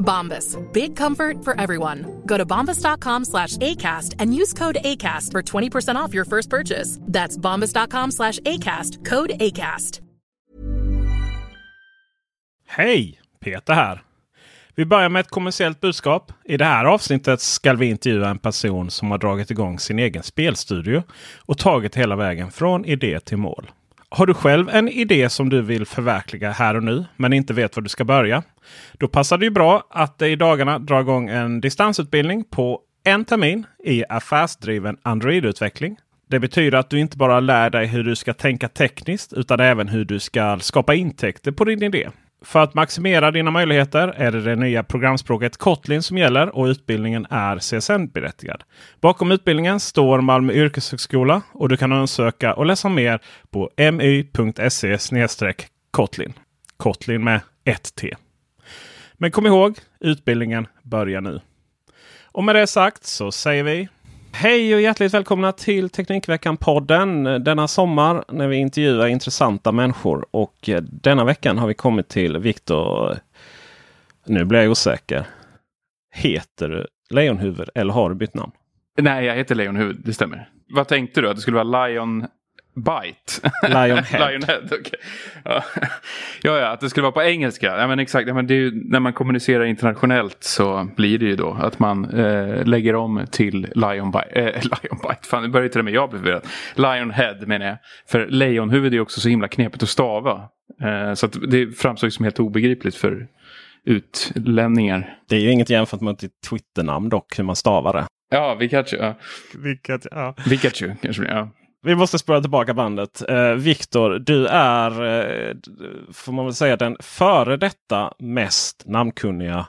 Bombas. Big comfort for everyone. Go to bombas.com slash ACAST and use code ACAST for 20% off your first purchase. That's bombas.com slash ACAST. Code ACAST. Hej! Peter här. Vi börjar med ett kommersiellt budskap. I det här avsnittet ska vi intervjua en person som har dragit igång sin egen spelstudio och tagit hela vägen från idé till mål. Har du själv en idé som du vill förverkliga här och nu men inte vet var du ska börja? Då passar det ju bra att i dagarna dra igång en distansutbildning på en termin i affärsdriven Android-utveckling. Det betyder att du inte bara lär dig hur du ska tänka tekniskt utan även hur du ska skapa intäkter på din idé. För att maximera dina möjligheter är det det nya programspråket Kotlin som gäller och utbildningen är CSN-berättigad. Bakom utbildningen står Malmö yrkeshögskola och du kan ansöka och läsa mer på my.se kotlin. Kotlin med 1T. Men kom ihåg, utbildningen börjar nu. Och med det sagt så säger vi Hej och hjärtligt välkomna till Teknikveckan-podden denna sommar när vi intervjuar intressanta människor. Och eh, denna veckan har vi kommit till Viktor. Eh, nu blir jag osäker. Heter du Lejonhuvud eller har du bytt namn? Nej, jag heter Lejonhuvud, det stämmer. Vad tänkte du? Att det skulle vara Lion Bite? Lionhead. Lionhead okay. ja. ja, ja, att det skulle vara på engelska. Ja, men exakt. Ja, men det är ju, när man kommunicerar internationellt så blir det ju då att man eh, lägger om till Lion Bite. Eh, Lion Bite, fan det börjar till och med jag bli förvirrad. Lionhead menar jag. För lejonhuvud är ju också så himla knepigt att stava. Eh, så att det framstår som helt obegripligt för utlänningar. Det är ju inget jämfört med ditt Twitternamn dock, hur man stavar det. Ja, Pikachu. Ja. Vilket, ja. Pikachu kanske ja. Vi måste spåra tillbaka bandet. Eh, Viktor, du är, eh, får man väl säga, den före detta mest namnkunniga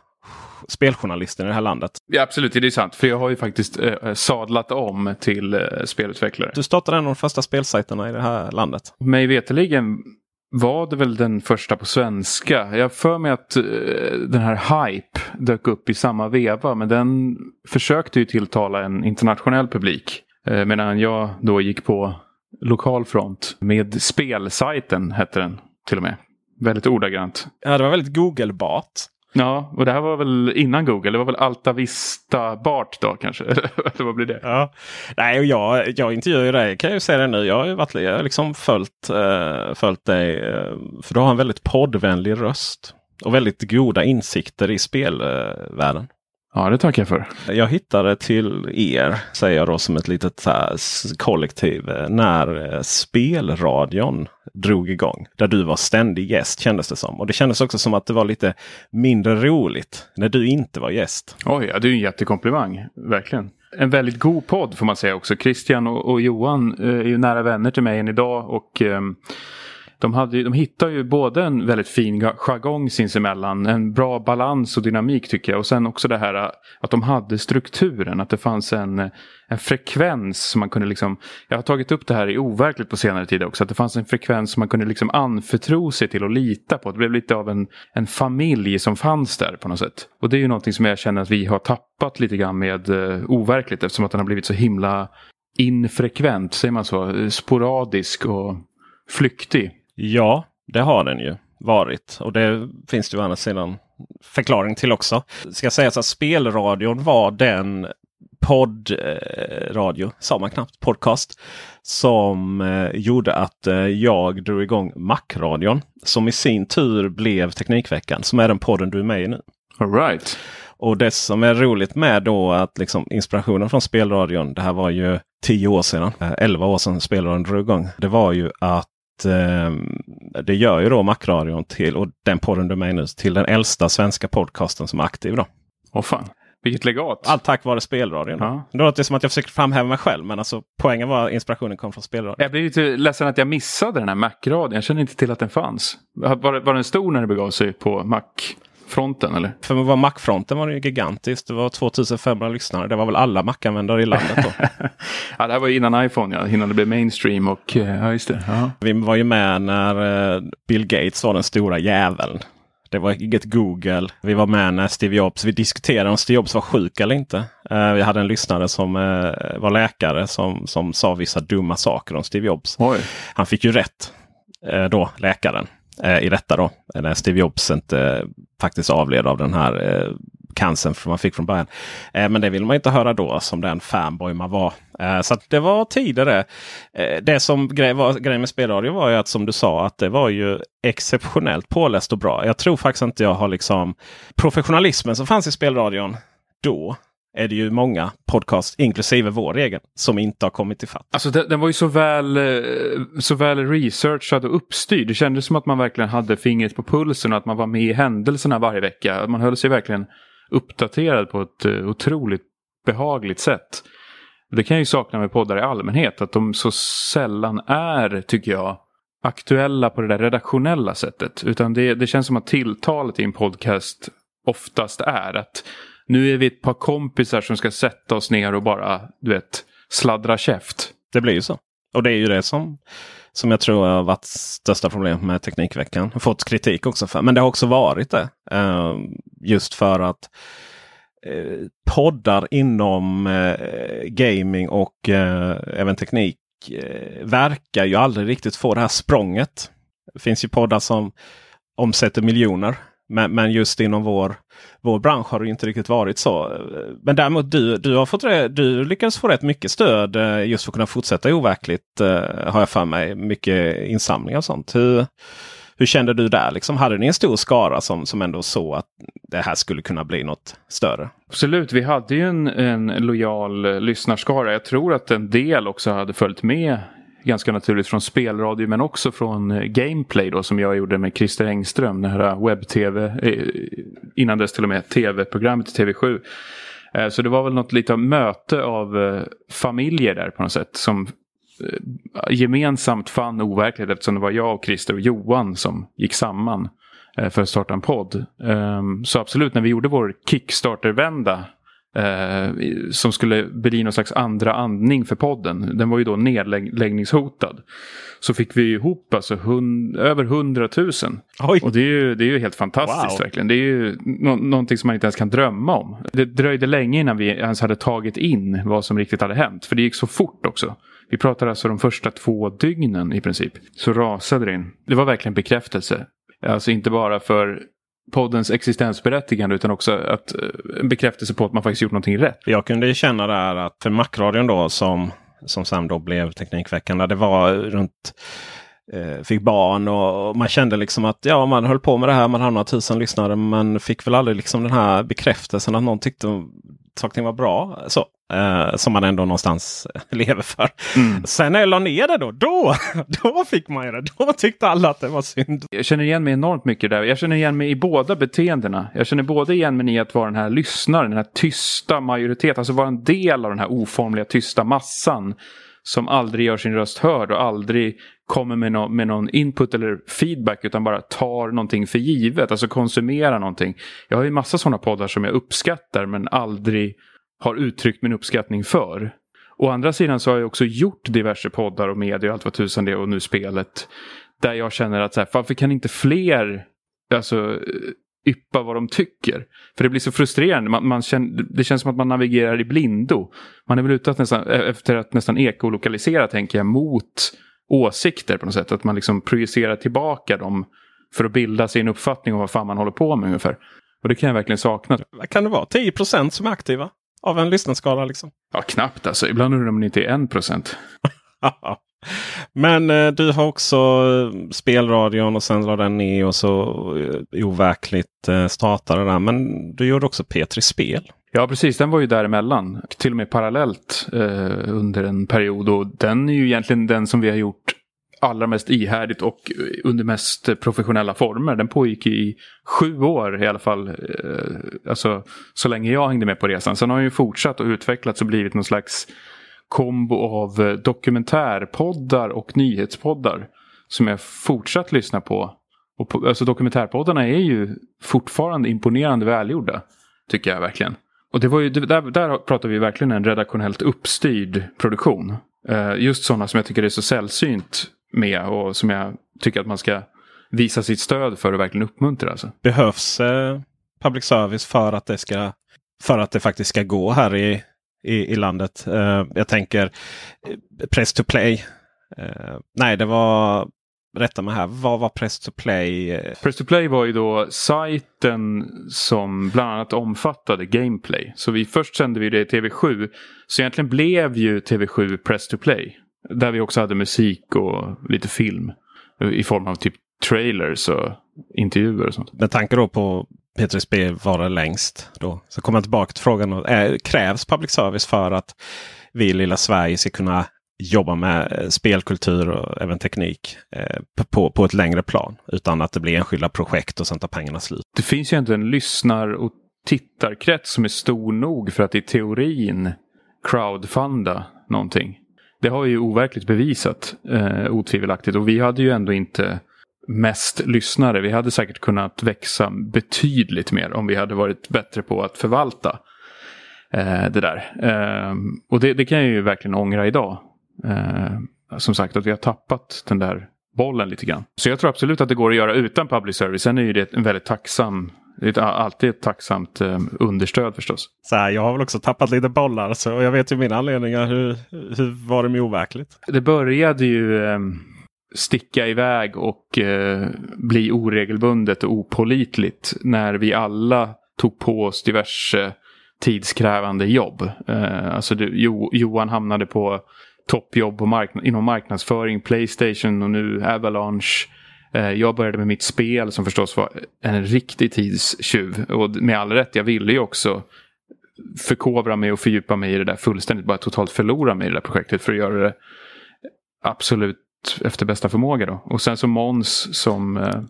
speljournalisten i det här landet. Ja, absolut, det är sant. För jag har ju faktiskt eh, sadlat om till eh, spelutvecklare. Du startade en av de första spelsajterna i det här landet. Mig veterligen var det väl den första på svenska. Jag för mig att uh, den här Hype dök upp i samma veva. Men den försökte ju tilltala en internationell publik. Uh, medan jag då gick på lokal front med spelsajten hette den till och med. Väldigt ordagrant. Ja, det var väldigt Google-bart. Ja, och det här var väl innan Google. Det var väl Alta Vista Bart då kanske? Eller vad blir det? Ja. Nej, och jag, jag intervjuar ju dig kan jag ju säga det nu. Jag har ju varit, jag har liksom följt, uh, följt dig. Uh, för du har en väldigt poddvänlig röst. Och väldigt goda insikter i spelvärlden. Ja, det tackar jag för. Jag hittade till er, säger jag då som ett litet här, kollektiv, när spelradion drog igång. Där du var ständig gäst kändes det som. Och det kändes också som att det var lite mindre roligt när du inte var gäst. Oj, ja, det är en jättekomplimang. Verkligen. En väldigt god podd får man säga också. Christian och, och Johan eh, är ju nära vänner till mig än idag. och... Eh, de, hade, de hittar ju både en väldigt fin jargong sinsemellan, en bra balans och dynamik tycker jag. Och sen också det här äh, att de hade strukturen, att det fanns en, äh, en frekvens som man kunde liksom, jag har tagit upp det här i overkligt på senare tid också, att det fanns en frekvens som man kunde liksom anförtro sig till och lita på. Det blev lite av en, en familj som fanns där på något sätt. Och det är ju någonting som jag känner att vi har tappat lite grann med uh, overkligt eftersom att den har blivit så himla infrekvent, säger man så, sporadisk och flyktig. Ja, det har den ju varit. Och det finns det ju å andra sidan förklaring till också. Ska sägas att spelradion var den poddradio, eh, sa man knappt, podcast. Som eh, gjorde att eh, jag drog igång Macradion. Som i sin tur blev Teknikveckan, som är den podden du är med i nu. All right. Och det som är roligt med då att liksom inspirationen från spelradion, det här var ju tio år sedan, eh, elva år sedan spelradion drog igång. Det var ju att eh, det gör ju då Macradion till, och den podden du med nu, till den äldsta svenska podcasten som är aktiv. Då. Åh fan. Vilket legat! Allt tack vare spelradion. Ja. Det låter som att jag försöker framhäva mig själv. Men alltså, poängen var att inspirationen kom från spelradion. Jag blir lite ledsen att jag missade den här Mac-radion. Jag kände inte till att den fanns. Var, var den stor när det begav sig på Mac-fronten eller? För att vara Mac-fronten var det ju gigantiskt. Det var 2500 lyssnare. Det var väl alla Mac-användare i landet då. ja, det här var innan iPhone, ja. innan det blev mainstream. Och, eh, ja, just det. Ja. Vi var ju med när eh, Bill Gates var den stora jäveln. Det var inget Google. Vi var med när Steve Jobs. Vi diskuterade om Steve Jobs var sjuk eller inte. Uh, vi hade en lyssnare som var läkare som, som sa vissa dumma saker om Steve Jobs. Oj. Han fick ju rätt då, läkaren, Eh, i detta då. När Steve Jobs inte eh, faktiskt avled av den här eh, cancern som man fick från början. Eh, men det vill man inte höra då som den fanboy man var. Eh, så det var tider det. Eh, det som grej, var, grejen med spelradio var ju att som du sa att det var ju exceptionellt påläst och bra. Jag tror faktiskt inte jag har liksom professionalismen som fanns i spelradion då är det ju många podcast, inklusive vår egen, som inte har kommit ifatt. Alltså den, den, var ju så väl, eh, så väl researchad och uppstyrd. Det kändes som att man verkligen hade fingret på pulsen och att man var med i händelserna varje vecka. Man höll sig verkligen uppdaterad på ett eh, otroligt behagligt sätt. Det kan jag ju sakna med poddar i allmänhet. Att de så sällan är, tycker jag, aktuella på det där redaktionella sättet. Utan det, det känns som att tilltalet i en podcast oftast är att nu är vi ett par kompisar som ska sätta oss ner och bara, du vet, sladdra käft. Det blir ju så. Och det är ju det som, som jag tror har varit största problemet med Teknikveckan. Fått kritik också för. Men det har också varit det. Eh, just för att eh, poddar inom eh, gaming och även teknik verkar ju aldrig riktigt få det här språnget. Det finns ju poddar som omsätter miljoner. Men, men just inom vår, vår bransch har det inte riktigt varit så. Men däremot du, du, har fått, du lyckades få rätt mycket stöd eh, just för att kunna fortsätta overkligt. Eh, har jag för mig. Mycket insamlingar och sånt. Hur, hur kände du där? Liksom, hade ni en stor skara som, som ändå såg att det här skulle kunna bli något större? Absolut, vi hade ju en, en lojal eh, lyssnarskara. Jag tror att en del också hade följt med ganska naturligt från spelradio men också från eh, Gameplay då som jag gjorde med Christer Engström. Det här eh, webb-tv, eh, innan dess till och med tv-programmet i TV7. Så det var väl något lite möte av familjer där på något sätt. Som gemensamt fann overkligt eftersom det var jag och Christer och Johan som gick samman för att starta en podd. Ehm, så absolut, när vi gjorde vår Kickstarter-vända Eh, som skulle bli någon slags andra andning för podden. Den var ju då nedläggningshotad. Så fick vi ihop alltså hund, över hundratusen. Och det är, ju, det är ju helt fantastiskt wow. verkligen. Det är ju no någonting som man inte ens kan drömma om. Det dröjde länge innan vi ens hade tagit in vad som riktigt hade hänt. För det gick så fort också. Vi pratar alltså de första två dygnen i princip. Så rasade det in. Det var verkligen bekräftelse. Alltså inte bara för poddens existensberättigande utan också att, en bekräftelse på att man faktiskt gjort någonting rätt. Jag kunde känna där att för Macradion då som, som sen då blev Teknikveckan. Där det var runt eh, fick barn och man kände liksom att ja, man höll på med det här. Man hade några tusen lyssnare men fick väl aldrig liksom den här bekräftelsen att någon tyckte saker var bra. Så, eh, som man ändå någonstans lever för. Mm. Sen när jag la ner det då, då, då fick man ju det. Då tyckte alla att det var synd. Jag känner igen mig enormt mycket där. Jag känner igen mig i båda beteendena. Jag känner både igen mig i att vara den här lyssnaren, den här tysta majoriteten. Alltså vara en del av den här oformliga tysta massan. Som aldrig gör sin röst hörd och aldrig kommer med, no med någon input eller feedback utan bara tar någonting för givet. Alltså konsumerar någonting. Jag har ju massa sådana poddar som jag uppskattar men aldrig har uttryckt min uppskattning för. Å andra sidan så har jag också gjort diverse poddar och medier och allt vad tusan det är och nu spelet. Där jag känner att så här, varför kan inte fler alltså, yppa vad de tycker? För det blir så frustrerande. Man, man känner, det känns som att man navigerar i blindo. Man är väl ute att nästan, eh, efter att nästan ekolokalisera tänker jag mot åsikter på något sätt. Att man liksom projicerar tillbaka dem för att bilda sin uppfattning om vad fan man håller på med ungefär. Och det kan jag verkligen sakna. Kan det vara? 10% som är aktiva? Av en lyssnarskala liksom? Ja, knappt alltså. Ibland undrar man inte en procent. Men eh, du har också eh, spelradion och sen la den ner och så eh, overkligt eh, startade den. Men du gjorde också P3 Spel. Ja, precis. Den var ju däremellan. Till och med parallellt eh, under en period. Och den är ju egentligen den som vi har gjort allra mest ihärdigt och eh, under mest professionella former. Den pågick i sju år i alla fall. Eh, alltså så länge jag hängde med på resan. Sen har den ju fortsatt och utvecklats och blivit någon slags kombo av eh, dokumentärpoddar och nyhetspoddar. Som jag fortsatt lyssna på. Och på, alltså dokumentärpoddarna är ju fortfarande imponerande välgjorda. Tycker jag verkligen. Och det var ju, där, där pratar vi verkligen en redaktionellt uppstyrd produktion. Just sådana som jag tycker är så sällsynt med och som jag tycker att man ska visa sitt stöd för och verkligen uppmuntra. Alltså. Behövs eh, public service för att det ska för att det faktiskt ska gå här i, i, i landet. Uh, jag tänker eh, Press to play. Uh, nej, det var Rätta mig här, vad var Press to play? Press to play var ju då sajten som bland annat omfattade gameplay. Så vi först sände vi det i TV7. Så egentligen blev ju TV7 Press to play. Där vi också hade musik och lite film. I form av typ trailers och intervjuer och sånt. Med tanke då på P3 var det längst. Då. Så kommer jag tillbaka till frågan. Är, krävs public service för att vi i lilla Sverige ska kunna jobba med eh, spelkultur och även teknik eh, på, på ett längre plan. Utan att det blir enskilda projekt och sen tar pengarna slut. Det finns ju inte en lyssnar och tittarkrets som är stor nog för att i teorin crowdfunda någonting. Det har ju overkligt bevisat eh, otvivelaktigt och vi hade ju ändå inte mest lyssnare. Vi hade säkert kunnat växa betydligt mer om vi hade varit bättre på att förvalta eh, det där. Eh, och det, det, kan jag ju verkligen ångra idag. Eh, som sagt att vi har tappat den där bollen lite grann. Så jag tror absolut att det går att göra utan public service. Sen är ju det en väldigt tacksam det är alltid ett tacksamt eh, understöd förstås. Så här, jag har väl också tappat lite bollar så jag vet ju mina anledningar. Hur, hur var det med overkligt? Det började ju eh, sticka iväg och eh, bli oregelbundet och opolitligt när vi alla tog på oss diverse tidskrävande jobb. Eh, alltså jo, Johan hamnade på toppjobb på marknad, inom marknadsföring, Playstation och nu Avalanche. Eh, jag började med mitt spel som förstås var en riktig tidstjuv. Och med all rätt, jag ville ju också förkovra mig och fördjupa mig i det där fullständigt. Bara totalt förlora mig i det där projektet för att göra det absolut efter bästa förmåga. Då. Och sen så Måns som eh,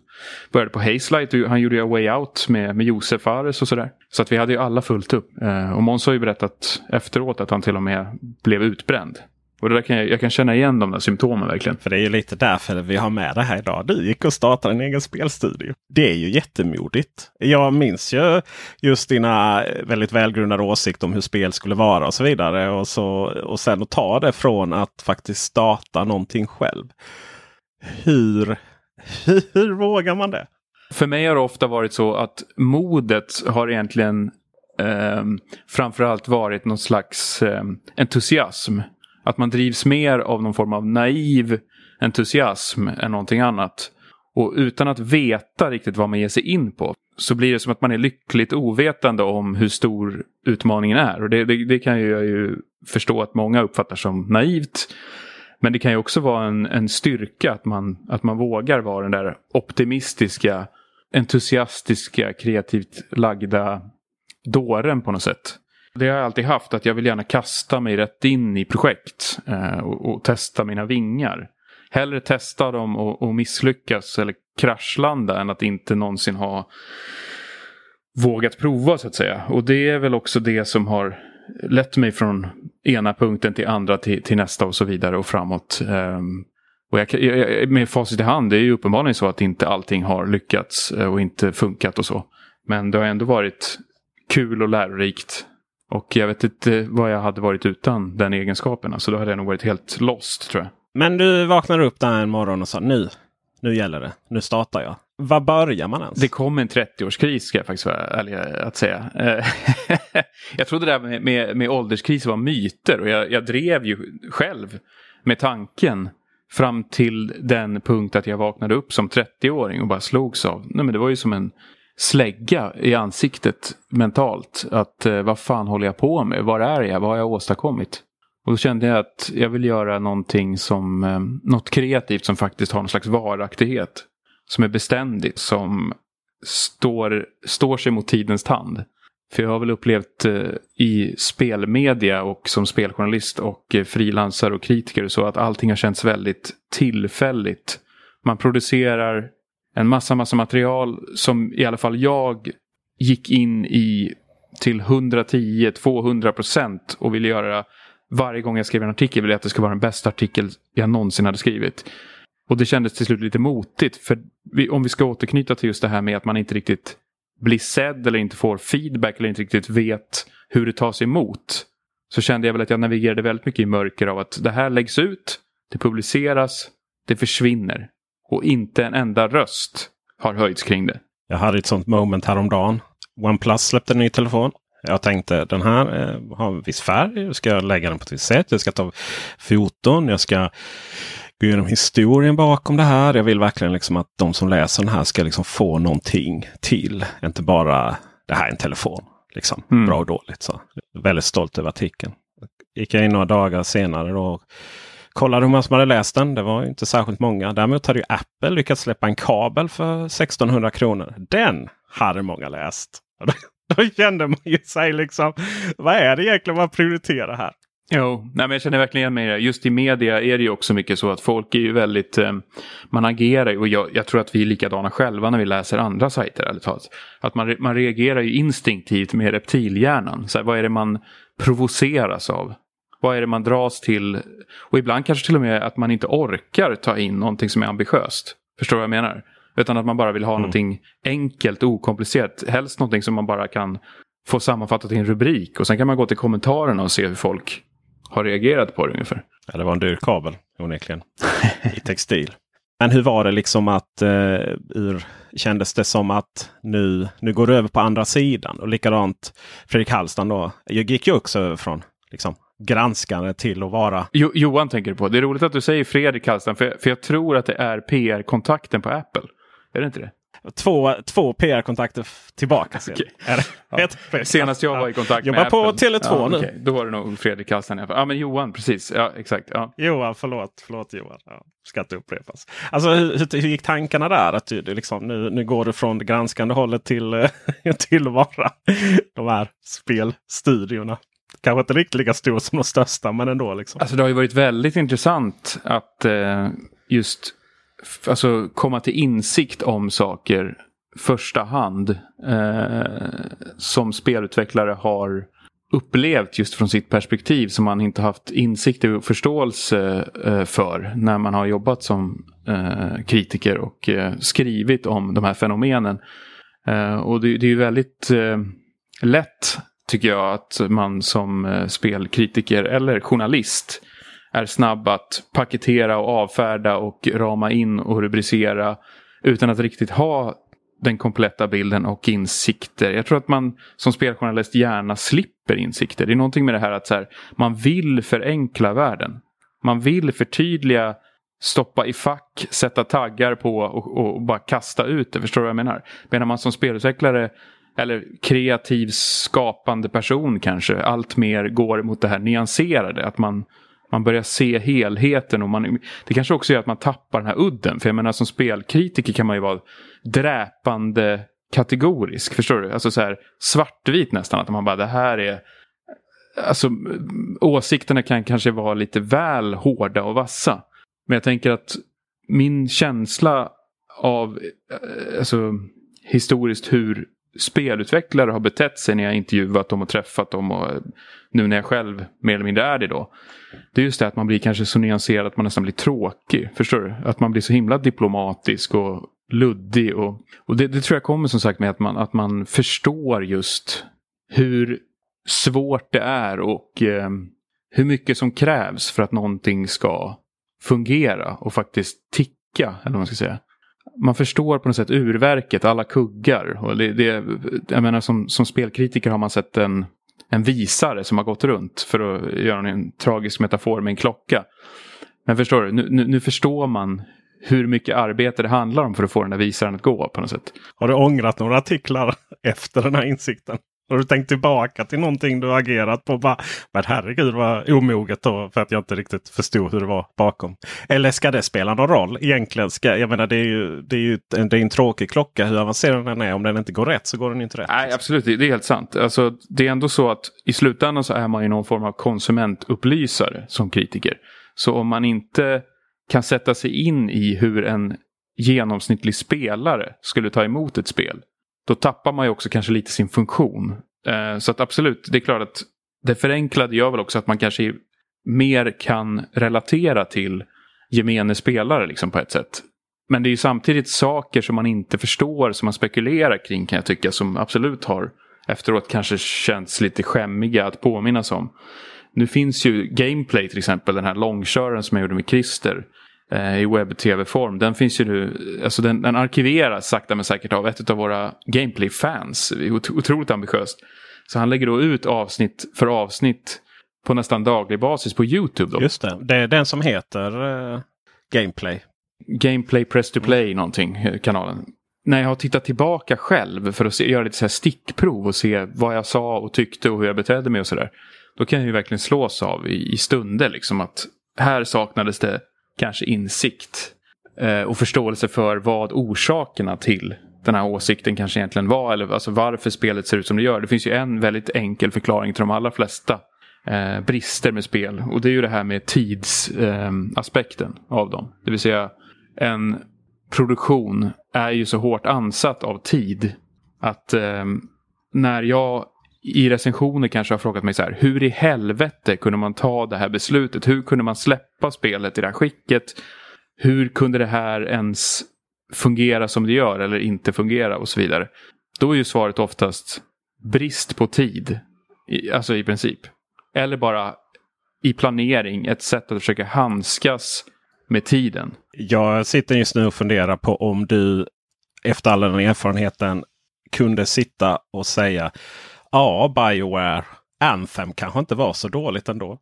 började på Hazelight. Han gjorde ju Way Out med, med Josef Fares och sådär. Så att vi hade ju alla fullt upp. Eh, och Måns har ju berättat efteråt att han till och med blev utbränd. Och det där kan jag, jag, kan känna igen de där symptomen verkligen. För det är ju lite därför vi har med det här idag. Du gick och startade en egen spelstudio. Det är ju jättemodigt. Jag minns ju just dina väldigt välgrundade åsikter om hur spel skulle vara och så vidare. Och, så, och sen att ta det från att faktiskt starta någonting själv. Hur, hur vågar man det? För mig har det ofta varit så att modet har egentligen eh, framförallt varit någon slags eh, entusiasm. Att man drivs mer av någon form av naiv entusiasm än någonting annat. Och utan att veta riktigt vad man ger sig in på så blir det som att man är lyckligt ovetande om hur stor utmaningen är. Och det, det, det kan jag ju förstå att många uppfattar som naivt. Men det kan ju också vara en, en styrka att man, att man vågar vara den där optimistiska, entusiastiska, kreativt lagda dåren på något sätt. Det har jag alltid haft, att jag vill gärna kasta mig rätt in i projekt eh, och, och, testa mina vingar. Hellre testa dem och, och misslyckas eller kraschlanda än att inte någonsin ha vågat prova så att säga. Och det är väl också det som har lett mig från ena punkten till andra till, till nästa och så vidare och framåt. Um, och jag, jag, med facit i hand, det är ju uppenbarligen så att inte allting har lyckats eh, och inte funkat och så. Men det har ändå varit kul och lärorikt och jag vet inte vad jag hade varit utan den egenskapen. Så då hade jag nog varit helt lost tror jag. Men du vaknade upp där en morgon och sa nu, nu gäller det. Nu startar jag. Var börjar man ens? Det kom en 30-årskris ska jag faktiskt vara ärlig att säga. jag trodde det där med, med, med ålderskris var myter och jag, jag drev ju själv med tanken Fram till den punkt att jag vaknade upp som 30-åring och bara slogs av. Nej men det var ju som en slägga i ansiktet mentalt. Att eh, vad fan håller jag på med? Var är jag? Vad har jag åstadkommit? Och då kände jag att jag vill göra någonting som, eh, något kreativt som faktiskt har någon slags varaktighet. Som är beständigt, som står, står sig mot tidens tand. För jag har väl upplevt eh, i spelmedia och som speljournalist och eh, frilansare och kritiker så att allting har känts väldigt tillfälligt. Man producerar en massa, massa material som i alla fall jag gick in i till 110-200 procent och ville göra varje gång jag skrev en artikel ville jag att det skulle vara den bästa artikel jag någonsin hade skrivit. Och det kändes till slut lite motigt. För vi, om vi ska återknyta till just det här med att man inte riktigt blir sedd eller inte får feedback eller inte riktigt vet hur det tas emot. Så kände jag väl att jag navigerade väldigt mycket i mörker av att det här läggs ut, det publiceras, det försvinner. Och inte en enda röst har höjts kring det. Jag hade ett sånt moment häromdagen. OnePlus släppte en ny telefon. Jag tänkte den här eh, har en viss färg. Jag ska lägga den på ett visst sätt. Jag ska ta foton. Jag ska gå igenom historien bakom det här. Jag vill verkligen liksom att de som läser den här ska liksom få någonting till. Inte bara det här är en telefon. Liksom. Mm. Bra och dåligt. Så. Väldigt stolt över artikeln. Gick jag in några dagar senare och kollade hur många som hade läst den. Det var inte särskilt många. Däremot hade ju Apple lyckats släppa en kabel för 1600 kronor. Den hade många läst. Då kände man ju sig liksom, vad är det egentligen man prioriterar här? Jo, nej, men jag känner verkligen igen mig i det. Just i media är det ju också mycket så att folk är ju väldigt, eh, man agerar och jag, jag, tror att vi är likadana själva när vi läser andra sajter. Ärligt talat. Att man, man reagerar ju instinktivt med reptilhjärnan. Så här, vad är det man provoceras av? Vad är det man dras till? Och ibland kanske till och med att man inte orkar ta in någonting som är ambitiöst. Förstår du vad jag menar? Utan att man bara vill ha mm. någonting enkelt, okomplicerat. Helst någonting som man bara kan få sammanfattat i en rubrik. Och sen kan man gå till kommentarerna och se hur folk har reagerat på det ungefär. Ja, det var en dyr kabel onekligen. I textil. Men hur var det liksom att eh, ur, kändes det som att nu, nu går det över på andra sidan? Och likadant Fredrik Hallstam då. Jag gick ju också från liksom, granskande till att vara... Jo, Johan tänker du på. Det är roligt att du säger Fredrik Hallstam. För, för jag tror att det är PR-kontakten på Apple. Är det inte det? Två, två PR-kontakter tillbaka. okay. ja. Senast jag var i kontakt Jobbar med Jobbar på Tele2 ja, nu. Okay. Då var det nog Fredrik Hallsten. Ja men Johan, precis. Ja exakt. Ja. Johan, förlåt. Förlåt Johan. Ja, ska inte upprepas. Alltså hur, hur gick tankarna där? Att du, liksom, nu, nu går du från det granskande hållet till, till att vara de här spelstudiorna. Kanske inte riktigt lika stor som de största men ändå. Liksom. Alltså det har ju varit väldigt intressant att eh, just alltså, komma till insikt om saker första hand eh, som spelutvecklare har upplevt just från sitt perspektiv som man inte haft insikt och förståelse eh, för när man har jobbat som eh, kritiker och eh, skrivit om de här fenomenen. Eh, och det, det är ju väldigt eh, lätt tycker jag att man som eh, spelkritiker eller journalist är snabb att paketera och avfärda och rama in och rubricera utan att riktigt ha den kompletta bilden och insikter. Jag tror att man som speljournalist gärna slipper insikter. Det är någonting med det här att så här, man vill förenkla världen. Man vill förtydliga, stoppa i fack, sätta taggar på och, och bara kasta ut det. Förstår du vad jag menar? Medan man som spelutvecklare eller kreativ skapande person kanske allt mer går mot det här nyanserade. Att man man börjar se helheten och man, det kanske också gör att man tappar den här udden. För jag menar som spelkritiker kan man ju vara dräpande kategorisk. Förstår du? Alltså så här svartvit nästan. Att man bara det här är... Alltså åsikterna kan kanske vara lite väl hårda och vassa. Men jag tänker att min känsla av eh, alltså, historiskt hur spelutvecklare har betett sig när jag intervjuat dem och träffat dem och eh, nu när jag själv mer eller mindre är det då. Det är just det att man blir kanske så nyanserad att man nästan blir tråkig. Förstår du? Att man blir så himla diplomatisk och luddig. Och, och det, det tror jag kommer som sagt med att man, att man förstår just hur svårt det är och eh, hur mycket som krävs för att någonting ska fungera och faktiskt ticka. Eller vad man ska säga man förstår på något sätt urverket, alla kuggar. Och det, det, jag menar som, som spelkritiker har man sett en, en visare som har gått runt för att göra en tragisk metafor med en klocka. Men förstår du, nu, nu, nu förstår man hur mycket arbete det handlar om för att få den där visaren att gå på något sätt. Har du ångrat några artiklar efter den här insikten? Har du tänkt tillbaka till någonting du agerat på? Bara, men herregud vad omoget då för att jag inte riktigt förstod hur det var bakom. Eller ska det spela någon roll egentligen? Ska, jag menar det är ju, det är ju det är en tråkig klocka hur avancerad den är. Om den inte går rätt så går den inte rätt. Nej absolut, det är helt sant. Alltså, det är ändå så att i slutändan så är man ju någon form av konsumentupplysare som kritiker. Så om man inte kan sätta sig in i hur en genomsnittlig spelare skulle ta emot ett spel. Då tappar man ju också kanske lite sin funktion. Eh, så att absolut, det är klart att det förenklade gör väl också att man kanske mer kan relatera till gemene spelare liksom på ett sätt. Men det är ju samtidigt saker som man inte förstår, som man spekulerar kring kan jag tycka, som absolut har efteråt kanske känts lite skämmiga att påminnas om. Nu finns ju Gameplay till exempel, den här långköraren som jag gjorde med Christer i webb-tv-form. Den finns ju nu, alltså den, den arkiveras sakta men säkert av ett av våra Gameplay-fans. Otroligt ambitiöst. Så han lägger då ut avsnitt för avsnitt på nästan daglig basis på YouTube. Då. Just det, det är den som heter uh, Gameplay. Gameplay Press to Play mm. någonting, eh, kanalen. När jag har tittat tillbaka själv för att se, göra lite så här stickprov och se vad jag sa och tyckte och hur jag betedde mig och sådär. Då kan jag ju verkligen slås av i, i stunder liksom att här saknades det kanske insikt eh, och förståelse för vad orsakerna till den här åsikten kanske egentligen var. Eller alltså varför spelet ser ut som det gör. Det finns ju en väldigt enkel förklaring till de allra flesta eh, brister med spel. Och det är ju det här med tidsaspekten eh, av dem. Det vill säga en produktion är ju så hårt ansatt av tid. Att eh, när jag i recensioner kanske har frågat mig så här. Hur i helvete kunde man ta det här beslutet? Hur kunde man släppa spelet i det här skicket? Hur kunde det här ens fungera som det gör eller inte fungera och så vidare. Då är ju svaret oftast brist på tid. Alltså i princip. Eller bara i planering, ett sätt att försöka handskas med tiden. Jag sitter just nu och funderar på om du efter all den erfarenheten kunde sitta och säga Ja, Bioware. Anthem kanske inte var så dåligt ändå.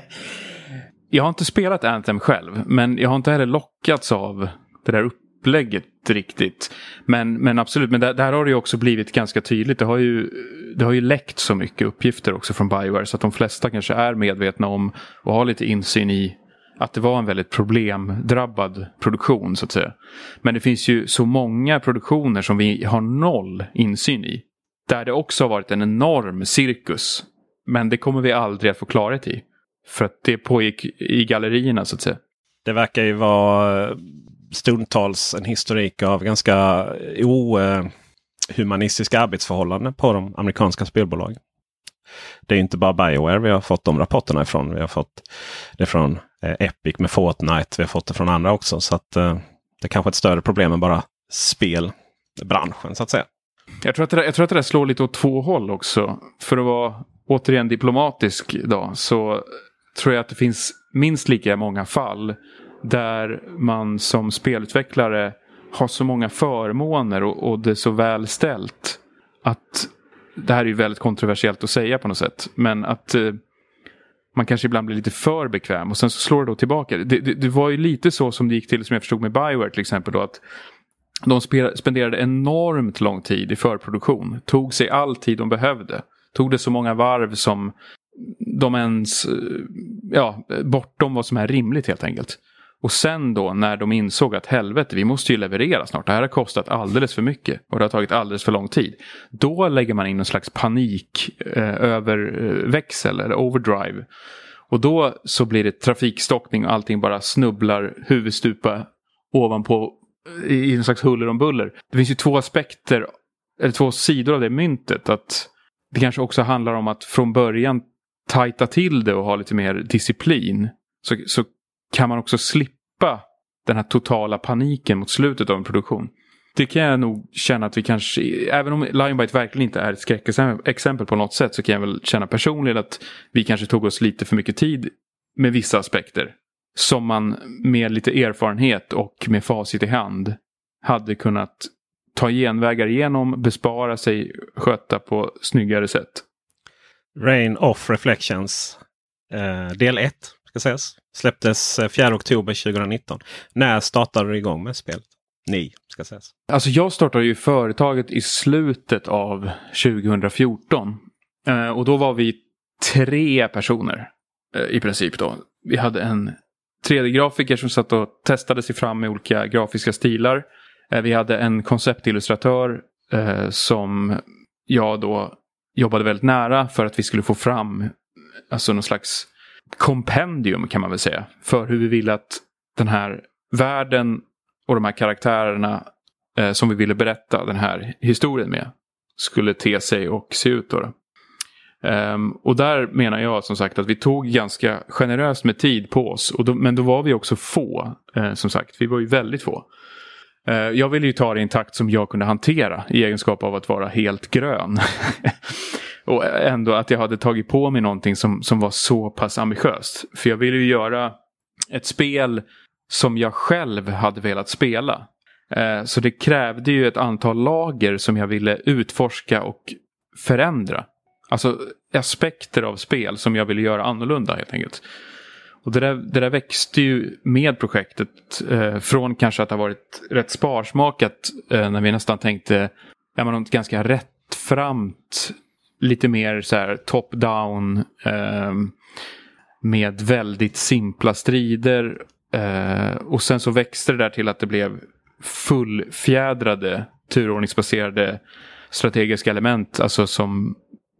jag har inte spelat Anthem själv, men jag har inte heller lockats av det där upplägget riktigt. Men, men absolut, men där, där har det ju också blivit ganska tydligt. Det har, ju, det har ju läckt så mycket uppgifter också från Bioware så att de flesta kanske är medvetna om och har lite insyn i att det var en väldigt problemdrabbad produktion så att säga. Men det finns ju så många produktioner som vi har noll insyn i. Där det också har varit en enorm cirkus. Men det kommer vi aldrig att få klarhet i. För att det pågick i gallerierna så att säga. Det verkar ju vara eh, stundtals en historik av ganska eh, ohumanistiska eh, arbetsförhållanden på de amerikanska spelbolagen. Det är inte bara Bioware vi har fått de rapporterna ifrån. Vi har fått det från Epic med Fortnite. Vi har fått det från andra också. Så att eh, det är kanske är ett större problem än bara spelbranschen så att säga. Jag tror att, det, jag tror att det där slår lite åt två håll också. För att vara återigen diplomatisk då, så tror jag att det finns minst lika många fall där man som spelutvecklare har så många förmåner och, och det är så väl ställt. Att det här är ju väldigt kontroversiellt att säga på något sätt. Men att eh, man kanske ibland blir lite för bekväm och sen så slår det då tillbaka. Det, det, det, var ju lite så som det gick till som jag förstod med Bioware till exempel. Då, att de spenderade enormt lång tid i förproduktion. Tog sig all tid de behövde. Tog det så många varv som de ens, eh, ja, bortom vad som är rimligt helt enkelt. Och sen då när de insåg att helvete, vi måste ju leverera snart. Det här har kostat alldeles för mycket och det har tagit alldeles för lång tid. Då lägger man in någon slags panik eh, över eh, växel eller overdrive. Och då så blir det trafikstockning och allting bara snubblar huvudstupa ovanpå i en slags huller om buller. Det finns ju två aspekter, eller två sidor av det myntet. Att det kanske också handlar om att från början tajta till det och ha lite mer disciplin. Så, så kan man också slippa den här totala paniken mot slutet av en produktion. Det kan jag nog känna att vi kanske, även om Lionbite verkligen inte är ett skräckexempel på något sätt så kan jag väl känna personligen att vi kanske tog oss lite för mycket tid med vissa aspekter. Som man med lite erfarenhet och med facit i hand hade kunnat ta genvägar igenom, bespara sig, sköta på snyggare sätt. Rain Off Reflections eh, del 1 ska sägas. Släpptes eh, 4 oktober 2019. När startade du igång med spelet? Ni, ska sägas. Alltså jag startade ju företaget i slutet av 2014. Eh, och då var vi tre personer eh, i princip då. Vi hade en 3D-grafiker som satt och testade sig fram med olika grafiska stilar. Eh, vi hade en konceptillustratör eh, som jag då jobbade väldigt nära för att vi skulle få fram alltså någon slags kompendium kan man väl säga. För hur vi ville att den här världen och de här karaktärerna eh, som vi ville berätta den här historien med skulle te sig och se ut. Då, då. Um, och där menar jag som sagt att vi tog ganska generöst med tid på oss. Och då, men då var vi också få. Uh, som sagt, vi var ju väldigt få. Uh, jag ville ju ta det i en takt som jag kunde hantera i egenskap av att vara helt grön. och ändå att jag hade tagit på mig någonting som, som var så pass ambitiöst. För jag ville ju göra ett spel som jag själv hade velat spela. Uh, så det krävde ju ett antal lager som jag ville utforska och förändra. Alltså aspekter av spel som jag ville göra annorlunda helt enkelt. Och det där, det där växte ju med projektet eh, från kanske att ha varit rätt sparsmakat eh, när vi nästan tänkte ja, men något ganska rättframt, lite mer så här top-down eh, med väldigt simpla strider. Eh, och sen så växte det där till att det blev fullfjädrade turordningsbaserade strategiska element, alltså som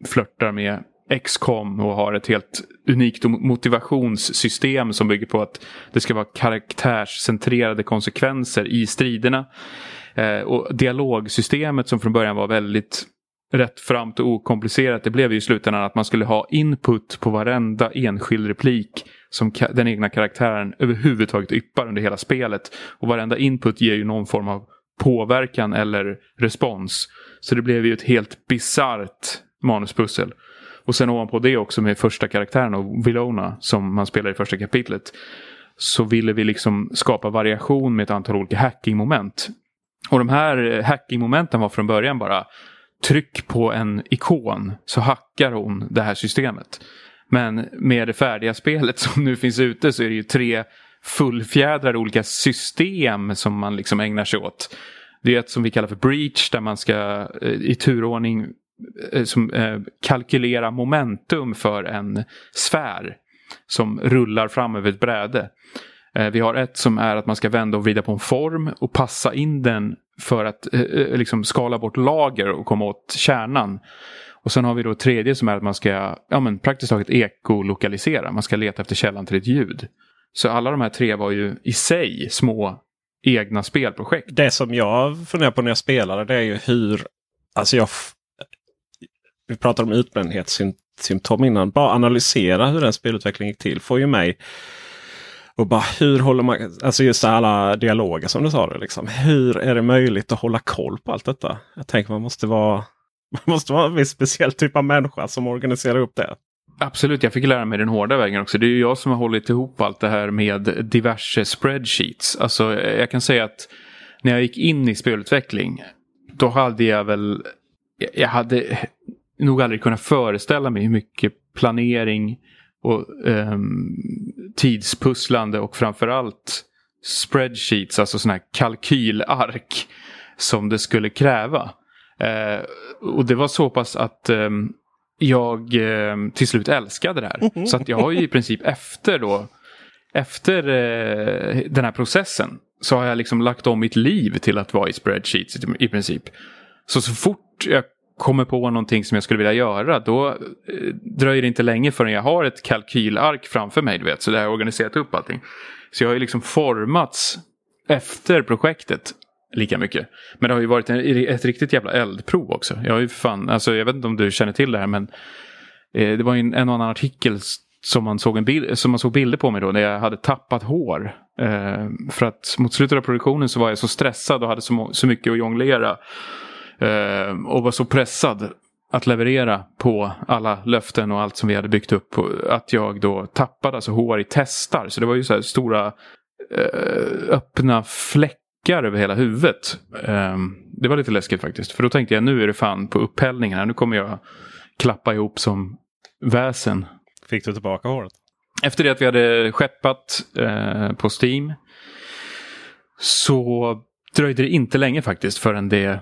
flörtar med XCOM och har ett helt unikt motivationssystem som bygger på att det ska vara karaktärscentrerade konsekvenser i striderna. Eh, och dialogsystemet som från början var väldigt rättframt och okomplicerat. Det blev ju i slutändan att man skulle ha input på varenda enskild replik som den egna karaktären överhuvudtaget yppar under hela spelet. Och varenda input ger ju någon form av påverkan eller respons. Så det blev ju ett helt bisarrt manuspussel. Och sen ovanpå det också med första karaktären och Vilona som man spelar i första kapitlet. Så ville vi liksom skapa variation med ett antal olika hackingmoment. Och de här eh, hackingmomenten var från början bara tryck på en ikon så hackar hon det här systemet. Men med det färdiga spelet som nu finns ute så är det ju tre fullfjädrade olika system som man liksom ägnar sig åt. Det är ett som vi kallar för breach där man ska eh, i turordning Eh, som eh, kalkylera momentum för en sfär som rullar fram över ett bräde. Eh, vi har ett som är att man ska vända och vrida på en form och passa in den för att eh, eh, liksom skala bort lager och komma åt kärnan. Och sen har vi då tredje som är att man ska ja, men praktiskt taget ekolokalisera. Man ska leta efter källan till ett ljud. Så alla de här tre var ju i sig små egna spelprojekt. Det som jag funderar på när jag spelade det är ju hur... Alltså jag vi pratade om utbrändhetssymptom innan. Bara analysera hur den spelutvecklingen gick till får ju mig och bara hur håller man, alltså just alla dialoger som du sa. Det, liksom. Hur är det möjligt att hålla koll på allt detta? Jag tänker man måste vara, man måste vara en viss speciell typ av människa som organiserar upp det. Absolut, jag fick lära mig den hårda vägen också. Det är ju jag som har hållit ihop allt det här med diverse spreadsheets. Alltså jag kan säga att när jag gick in i spelutveckling då hade jag väl jag hade nog aldrig kunnat föreställa mig hur mycket planering och um, tidspusslande och framförallt spreadsheets, alltså sådana här kalkylark som det skulle kräva. Uh, och det var så pass att um, jag um, till slut älskade det här. Så att jag har ju i princip efter då, efter uh, den här processen så har jag liksom lagt om mitt liv till att vara i spreadsheets i princip. Så så fort jag kommer på någonting som jag skulle vilja göra då eh, dröjer det inte länge förrän jag har ett kalkylark framför mig. Du vet, så det har jag organiserat upp allting. Så jag har ju liksom formats efter projektet lika mycket. Men det har ju varit en, ett riktigt jävla eldprov också. Jag har ju fan, alltså jag vet inte om du känner till det här men eh, det var ju en, en och annan artikel som man, såg en bild, som man såg bilder på mig då när jag hade tappat hår. Eh, för att mot slutet av produktionen så var jag så stressad och hade så, så mycket att jonglera. Eh, och var så pressad att leverera på alla löften och allt som vi hade byggt upp. Att jag då tappade alltså hår i testar. Så det var ju så här stora eh, öppna fläckar över hela huvudet. Eh, det var lite läskigt faktiskt. För då tänkte jag nu är det fan på upphällningen här. Nu kommer jag klappa ihop som väsen. Fick du tillbaka håret? efter det att vi hade skeppat eh, på Steam så dröjde det inte länge faktiskt förrän det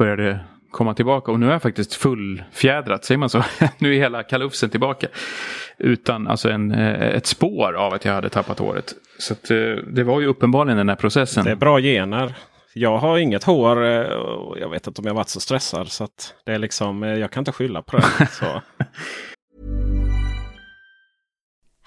började komma tillbaka. Och nu är jag faktiskt fullfjädrat, säger man så? nu är hela kalufsen tillbaka. Utan alltså en, eh, ett spår av att jag hade tappat håret. Så att, eh, det var ju uppenbarligen den här processen. Det är bra gener. Jag har inget hår eh, och jag vet inte om jag varit så stressad. Så det är liksom, jag kan inte skylla på det.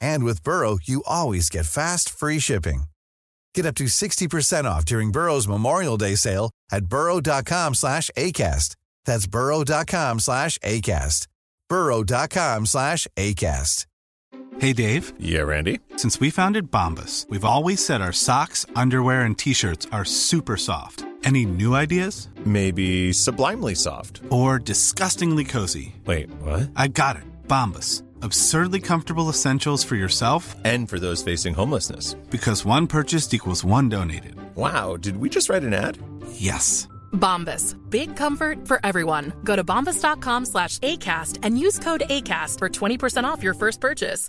And with Burrow, you always get fast, free shipping. Get up to 60% off during Burrow's Memorial Day sale at burrow.com slash ACAST. That's burrow.com slash ACAST. burrow.com slash ACAST. Hey, Dave. Yeah, Randy. Since we founded Bombus, we've always said our socks, underwear, and T-shirts are super soft. Any new ideas? Maybe sublimely soft. Or disgustingly cozy. Wait, what? I got it. Bombus. Absurdly comfortable essentials for yourself and for those facing homelessness. Because one purchased equals one donated. Wow, did we just write an ad? Yes. Bombas. Big comfort for everyone. Go to bombas.com slash ACAST and use code ACAST for 20% off your first purchase.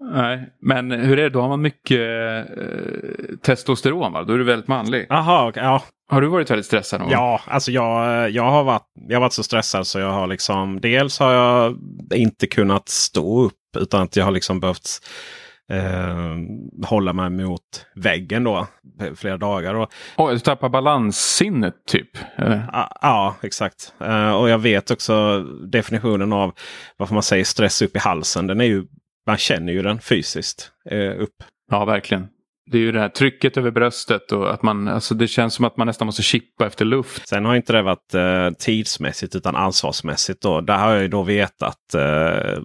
Nej, men hur är det? Då har man mycket eh, testosteron va? Då är du väldigt manlig. Jaha, ja. Har du varit väldigt stressad någon Ja, alltså jag, jag, har varit, jag har varit så stressad så jag har liksom... Dels har jag inte kunnat stå upp utan att jag har liksom behövt eh, hålla mig mot väggen då flera dagar. Och, oh, du tappar balanssinnet typ? Ja, ja, exakt. Eh, och jag vet också definitionen av varför man säger stress upp i halsen. Den är ju, man känner ju den fysiskt eh, upp. Ja, verkligen. Det är ju det här trycket över bröstet och att man, alltså det känns som att man nästan måste chippa efter luft. Sen har inte det varit eh, tidsmässigt utan ansvarsmässigt. Då. Där har jag ju då vetat eh,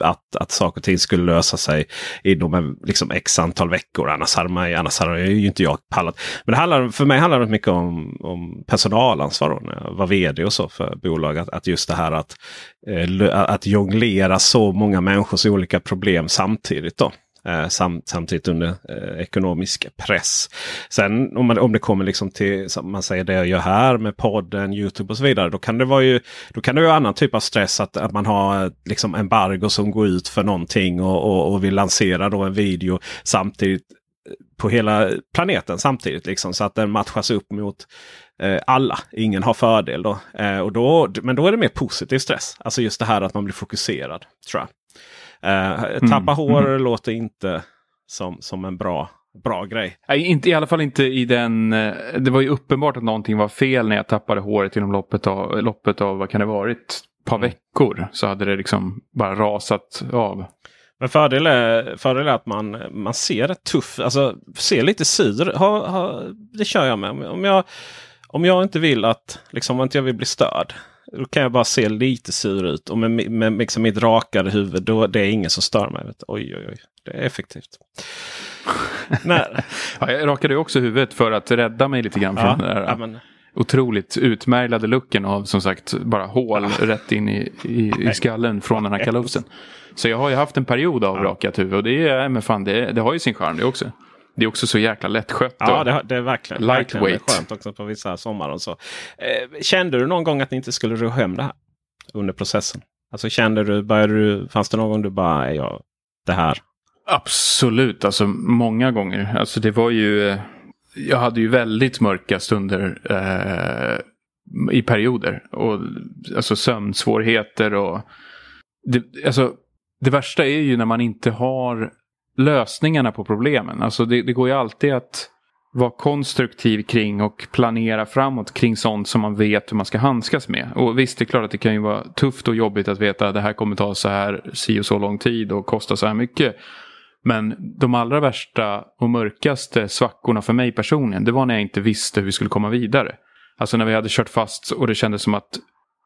att, att saker och ting skulle lösa sig inom en, liksom x antal veckor. Annars hade, man, annars hade ju inte jag pallat. Men det handlar, för mig handlar det mycket om, om personalansvar då, när jag var vd och så för bolag. Att, att just det här att, eh, att jonglera så många människors olika problem samtidigt. då eh, samtidigt under eh, ekonomisk press. Sen om, man, om det kommer liksom till som man säger det jag gör här med podden, Youtube och så vidare. Då kan det vara ju då kan det vara annan typ av stress. Att, att man har liksom embargo som går ut för någonting och, och, och vill lansera då en video samtidigt eh, på hela planeten samtidigt. Liksom, så att den matchas upp mot eh, alla. Ingen har fördel då. Eh, och då. Men då är det mer positiv stress. Alltså just det här att man blir fokuserad. tror jag. Eh, tappa Mm, hår mm. låter inte som, som en bra, bra grej. Nej, inte, I alla fall inte i den... eh, Det var ju uppenbart att någonting var fel när jag tappade håret inom loppet av, loppet av vad kan det varit? Ett par veckor. Så hade det liksom bara rasat av. Men fördel är, fördel är att man, man ser rätt tuff, alltså ser lite sur. Ha, ha, det kör jag med. Om- Om jag, om jag inte vill att, liksom om inte jag vill bli störd. Då kan jag bara se lite sur ut. Och med, med, med liksom mitt rakade huvud, då det är ingen som stör mig. Vet. Oj, oj, oj. Det är effektivt. Nej. Ja, jag rakade också huvudet för att rädda mig lite grann från Ja, den där men- otroligt utmärglade looken av som sagt bara hål rätt in i, i, i skallen från den här kalosen. Så jag har ju haft en period av rakat huvud och det är, men fan, det, det har ju sin charm det också. Det är också så jäkla lättskött. Ja, det, det är verkligen, verkligen lightweight. skönt också på vissa sommar. Och så. Eh, kände du någon gång att ni inte skulle ro hem det här under processen? Alltså kände du, började du, fanns det någon gång du bara, "Nej, ja, det här. Absolut, alltså många gånger. Alltså det var ju... eh, Jag hade ju väldigt mörka stunder eh, i perioder. Och, alltså sömnsvårigheter och... Det, alltså, det värsta är ju när man inte har lösningarna på problemen. Alltså det, det går ju alltid att vara konstruktiv kring och planera framåt kring sånt som man vet hur man ska handskas med. Och visst, det är klart att det kan ju vara tufft och jobbigt att veta att det här kommer ta så här si och så lång tid och kosta så här mycket. Men de allra värsta och mörkaste svackorna för mig personligen, det var när jag inte visste hur vi skulle komma vidare. Alltså när vi hade kört fast och det kändes som att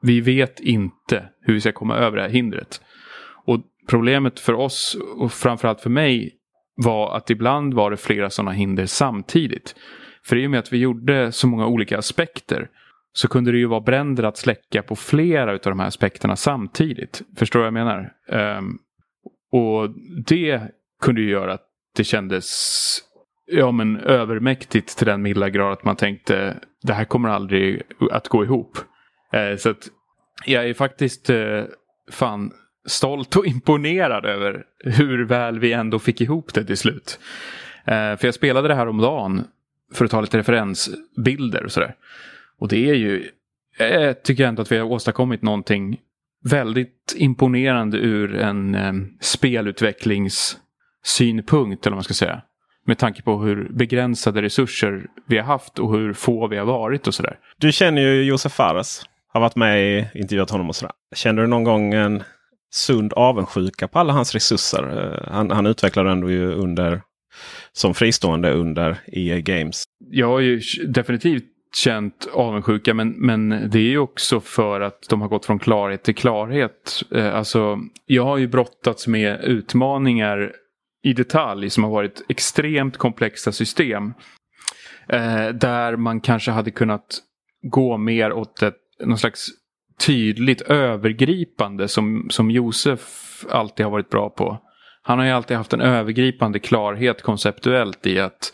vi vet inte hur vi ska komma över det här hindret. Problemet för oss och framförallt för mig var att ibland var det flera sådana hinder samtidigt. För i och med att vi gjorde så många olika aspekter så kunde det ju vara bränder att släcka på flera av de här aspekterna samtidigt. Förstår du vad jag menar? Um, och det kunde ju göra att det kändes ja, men övermäktigt till den milda grad att man tänkte det här kommer aldrig att gå ihop. Eh, så att jag är faktiskt eh, fan stolt och imponerad över hur väl vi ändå fick ihop det till slut. Eh, för jag spelade det här om dagen för att ta lite referensbilder och sådär. Och det är ju, eh, jag tycker ändå att vi har åstadkommit någonting väldigt imponerande ur en eh, spelutvecklingssynpunkt, eller vad man ska säga. Med tanke på hur begränsade resurser vi har haft och hur få vi har varit och sådär. Du känner ju Josef Fares. Har varit med i intervjuat honom och sådär. Känner du någon gång en sund avundsjuka på alla hans resurser? Eh, han, han utvecklade ändå ju under som fristående under EA Games. Jag har ju definitivt känt avundsjuka men, men det är ju också för att de har gått från klarhet till klarhet. Eh, alltså, jag har ju brottats med utmaningar i detalj som har varit extremt komplexa system. Eh, där man kanske hade kunnat gå mer åt ett, någon slags tydligt övergripande som, som Josef alltid har varit bra på. Han har ju alltid haft en övergripande klarhet konceptuellt i att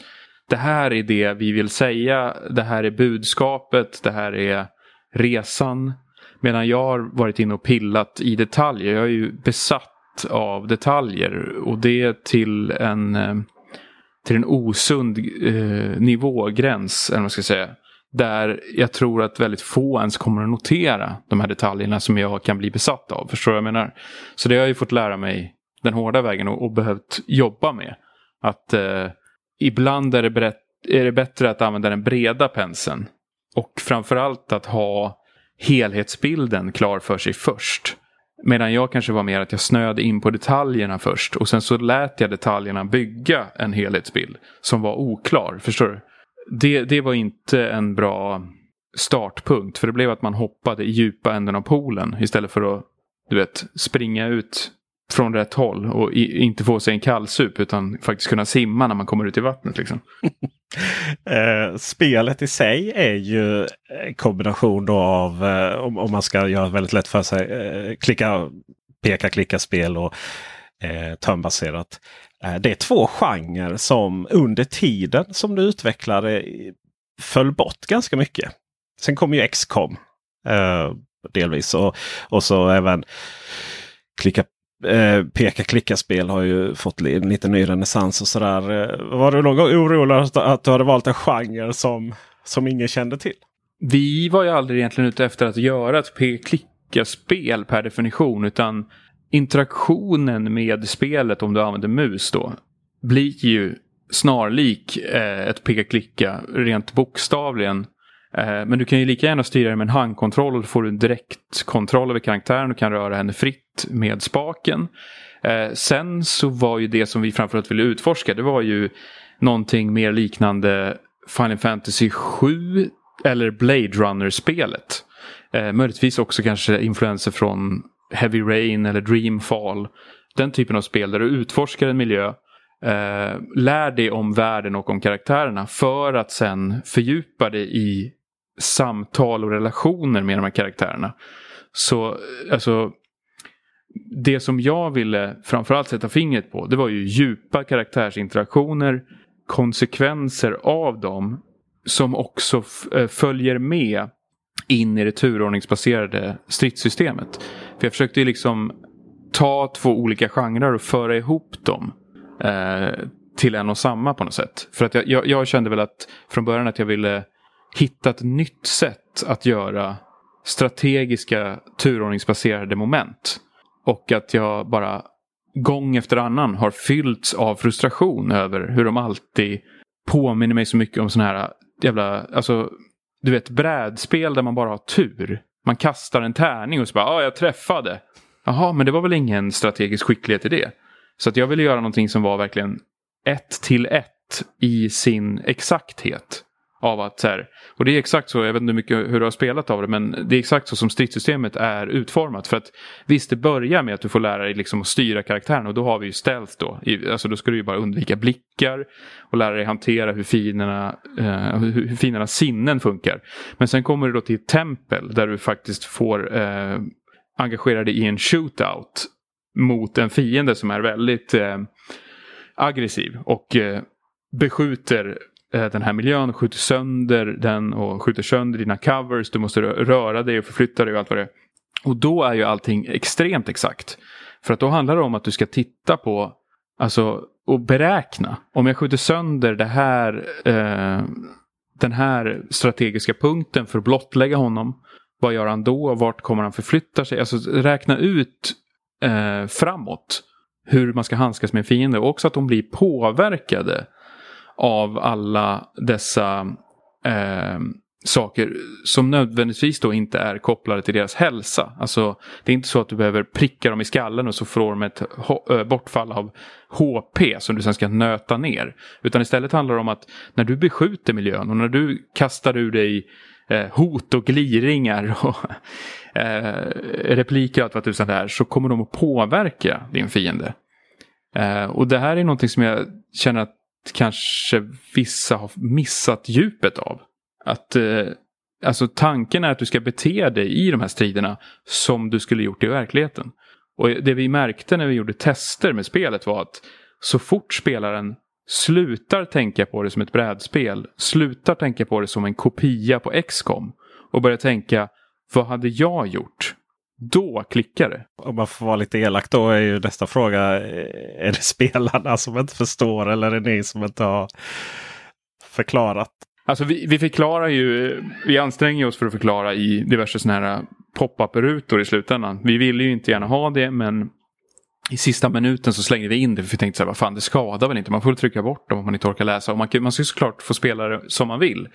det här är det vi vill säga, det här är budskapet, det här är resan. Medan jag har varit inne och pillat i detaljer. Jag är ju besatt av detaljer och det till en, eh, till en osund eh, nivågräns, eller vad man ska säga. Där jag tror att väldigt få ens kommer att notera de här detaljerna som jag kan bli besatt av. Förstår du vad jag menar? Så det har jag ju fått lära mig den hårda vägen och, och behövt jobba med. Att eh, ibland är det, berätt, är det bättre att använda den breda penseln. Och framförallt att ha helhetsbilden klar för sig först. Medan jag kanske var mer att jag snöade in på detaljerna först. Och sen så lät jag detaljerna bygga en helhetsbild som var oklar. Förstår du? Det, det var inte en bra startpunkt. För det blev att man hoppade i djupa änden av poolen istället för att du vet, springa ut från rätt håll och i, inte få sig en kallsup utan faktiskt kunna simma när man kommer ut i vattnet. Liksom. Eh, spelet i sig är ju en kombination då av, eh, om, om man ska göra det väldigt lätt för sig, eh, klicka, peka, klicka spel och eh, turnbaserat. Eh, det är två genrer som under tiden som du utvecklade föll bort ganska mycket. Sen kom ju XCOM eh, delvis och, och så även klicka eh, peka-klicka-spel har ju fått en lite ny renässans och sådär. Eh, var du någon gång orolig att du hade valt en genre som, som ingen kände till? Vi var ju aldrig egentligen ute efter att göra ett peka-klicka-spel per definition. Utan interaktionen med spelet om du använder mus då blir ju snarlik eh, ett peka-klicka rent bokstavligen. Eh, men du kan ju lika gärna styra det med en handkontroll och då får du en direktkontroll över karaktären och kan röra henne fritt med spaken. Eh, sen så var ju det som vi framförallt ville utforska det var ju någonting mer liknande Final Fantasy 7 eller Blade Runner-spelet. Eh, möjligtvis också kanske influenser från Heavy Rain eller Dreamfall. Den typen av spel där du utforskar en miljö, eh, lär dig om världen och om karaktärerna för att sen fördjupa dig i samtal och relationer med de här karaktärerna. Så eh, alltså det som jag ville framförallt sätta fingret på det var ju djupa karaktärsinteraktioner, konsekvenser av dem som också eh, följer med in i det turordningsbaserade stridssystemet. För jag försökte ju liksom ta två olika genrer och föra ihop dem eh, till en och samma på något sätt. För att jag, jag, jag, kände väl att från början att jag ville hitta ett nytt sätt att göra strategiska turordningsbaserade moment. Och att jag bara gång efter annan har fyllts av frustration över hur de alltid påminner mig så mycket om sådana här jävla, alltså, du vet brädspel där man bara har tur. Man kastar en tärning och så bara, ja, ah, jag träffade. Jaha, men det var väl ingen strategisk skicklighet i det. Så att jag ville göra någonting som var verkligen ett till ett i sin exakthet av att så här, och det är exakt så, jag vet inte hur mycket hur du har spelat av det, men det är exakt så som stridssystemet är utformat. För att visst, det börjar med att du får lära dig liksom att styra karaktären och då har vi ju stealth då. Alltså då ska du ju bara undvika blickar och lära dig hantera hur finerna, eh, hur, hur finernas sinnen funkar. Men sen kommer du då till ett tempel där du faktiskt får eh, engagera dig i en shootout mot en fiende som är väldigt eh, aggressiv och eh, beskjuter Eh, den här miljön, skjuter sönder den och skjuter sönder dina covers. Du måste röra dig och förflytta dig och allt vad det är. Och då är ju allting extremt exakt. För att då handlar det om att du ska titta på, alltså och beräkna. Om jag skjuter sönder det här, eh, den här strategiska punkten för att blottlägga honom. Vad gör han då? Vart kommer han förflytta sig? Alltså räkna ut eh, framåt hur man ska handskas med fiender. Och också att de blir påverkade av alla dessa eh, saker som nödvändigtvis då inte är kopplade till deras hälsa. Alltså det är inte så att du behöver pricka dem i skallen och så får de ett eh, bortfall av HP som du sen ska nöta ner. Utan istället handlar det om att när du beskjuter miljön och när du kastar ur dig eh, hot och gliringar och eh, repliker och allt vad tusan det är så kommer de att påverka din fiende. Eh, och det här är någonting som jag känner att kanske vissa har missat djupet av. Att eh, Alltså tanken är att du ska bete dig i de här striderna som du skulle gjort i verkligheten. Och det vi märkte när vi gjorde tester med spelet var att så fort spelaren slutar tänka på det som ett brädspel, slutar tänka på det som en kopia på XCOM och börjar tänka vad hade jag gjort? Då klickar det. Om man får vara lite elak då är ju nästa fråga. Är det spelarna som inte förstår eller är det ni som inte har förklarat? Alltså vi, vi förklarar ju, vi anstränger oss för att förklara i diverse sådana här pop-up-rutor i slutändan. Vi ville ju inte gärna ha det men i sista minuten så slängde vi in det för vi tänkte så här, vad fan det skadar väl inte. Man får trycka bort dem om man inte orkar läsa. Och man, man ska såklart få spela det som man vill.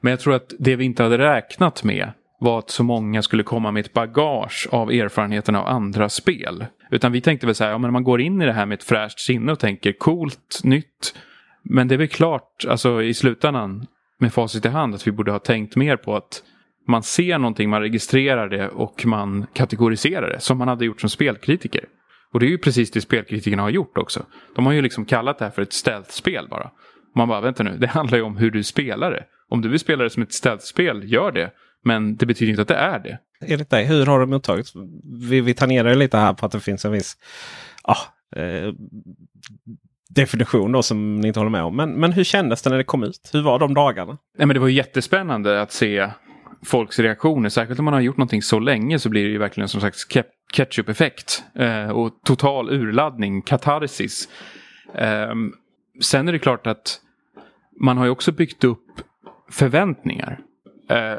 Men jag tror att det vi inte hade räknat med var att så många skulle komma med ett bagage av erfarenheterna av andra spel. Utan vi tänkte väl så här, ja, men man går in i det här med ett fräscht sinne och tänker coolt, nytt. Men det är väl klart, alltså i slutändan med facit i hand, att vi borde ha tänkt mer på att man ser någonting, man registrerar det och man kategoriserar det som man hade gjort som spelkritiker. Och det är ju precis det spelkritikerna har gjort också. De har ju liksom kallat det här för ett stealth-spel bara. Och man bara, vänta nu, det handlar ju om hur du spelar det. Om du vill spela det som ett stealth-spel, gör det. Men det betyder inte att det är det. Enligt dig, hur har det mottagits? Vi, vi tangerar lite här på att det finns en viss ah, eh, definition då som ni inte håller med om. Men, men hur kändes det när det kom ut? Hur var de dagarna? Nej, men det var jättespännande att se folks reaktioner. Särskilt om man har gjort någonting så länge så blir det ju verkligen som sagt ketchup-effekt eh, och total urladdning, katarsis. Eh, sen är det klart att man har ju också byggt upp förväntningar. Eh,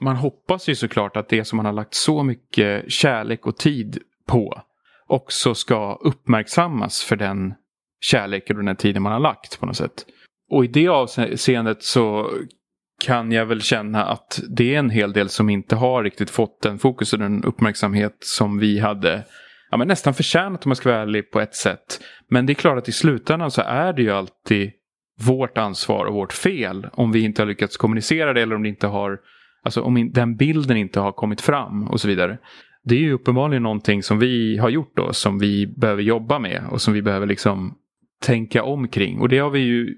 man hoppas ju såklart att det som man har lagt så mycket kärlek och tid på också ska uppmärksammas för den kärleken och den tiden man har lagt på något sätt. Och i det avseendet så kan jag väl känna att det är en hel del som inte har riktigt fått den fokus och den uppmärksamhet som vi hade ja, men nästan förtjänat om man ska vara ärlig på ett sätt. Men det är klart att i slutändan så är det ju alltid vårt ansvar och vårt fel om vi inte har lyckats kommunicera det eller om det inte har Alltså om den bilden inte har kommit fram och så vidare. Det är ju uppenbarligen någonting som vi har gjort då som vi behöver jobba med och som vi behöver liksom tänka omkring. Och det har vi ju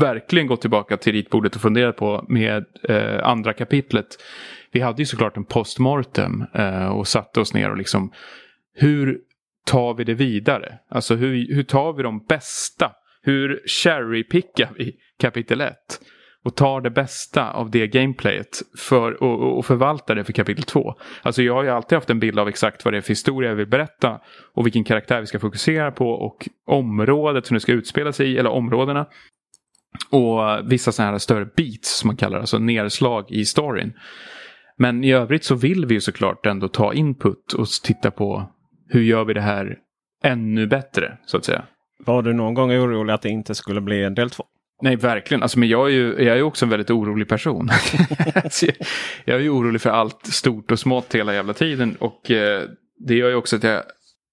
verkligen gått tillbaka till ritbordet och funderat på med eh, andra kapitlet. Vi hade ju såklart en postmortem eh, och satte oss ner och liksom hur tar vi det vidare? Alltså hur, hur tar vi de bästa? Hur cherrypickar vi kapitel 1? Och tar det bästa av det gameplayet för, och, och förvaltar det för kapitel 2. Alltså jag har ju alltid haft en bild av exakt vad det är för historia jag vill berätta och vilken karaktär vi ska fokusera på och området som det ska utspela sig i, eller områdena. Och vissa sådana här större beats som man kallar det, alltså nedslag i storyn. Men i övrigt så vill vi ju såklart ändå ta input och titta på hur gör vi det här ännu bättre så att säga. Var du någon gång orolig att det inte skulle bli en del två? Nej, verkligen. Alltså, men jag är ju jag är också en väldigt orolig person. alltså, jag är ju orolig för allt stort och smått hela jävla tiden. Och eh, det gör ju också att jag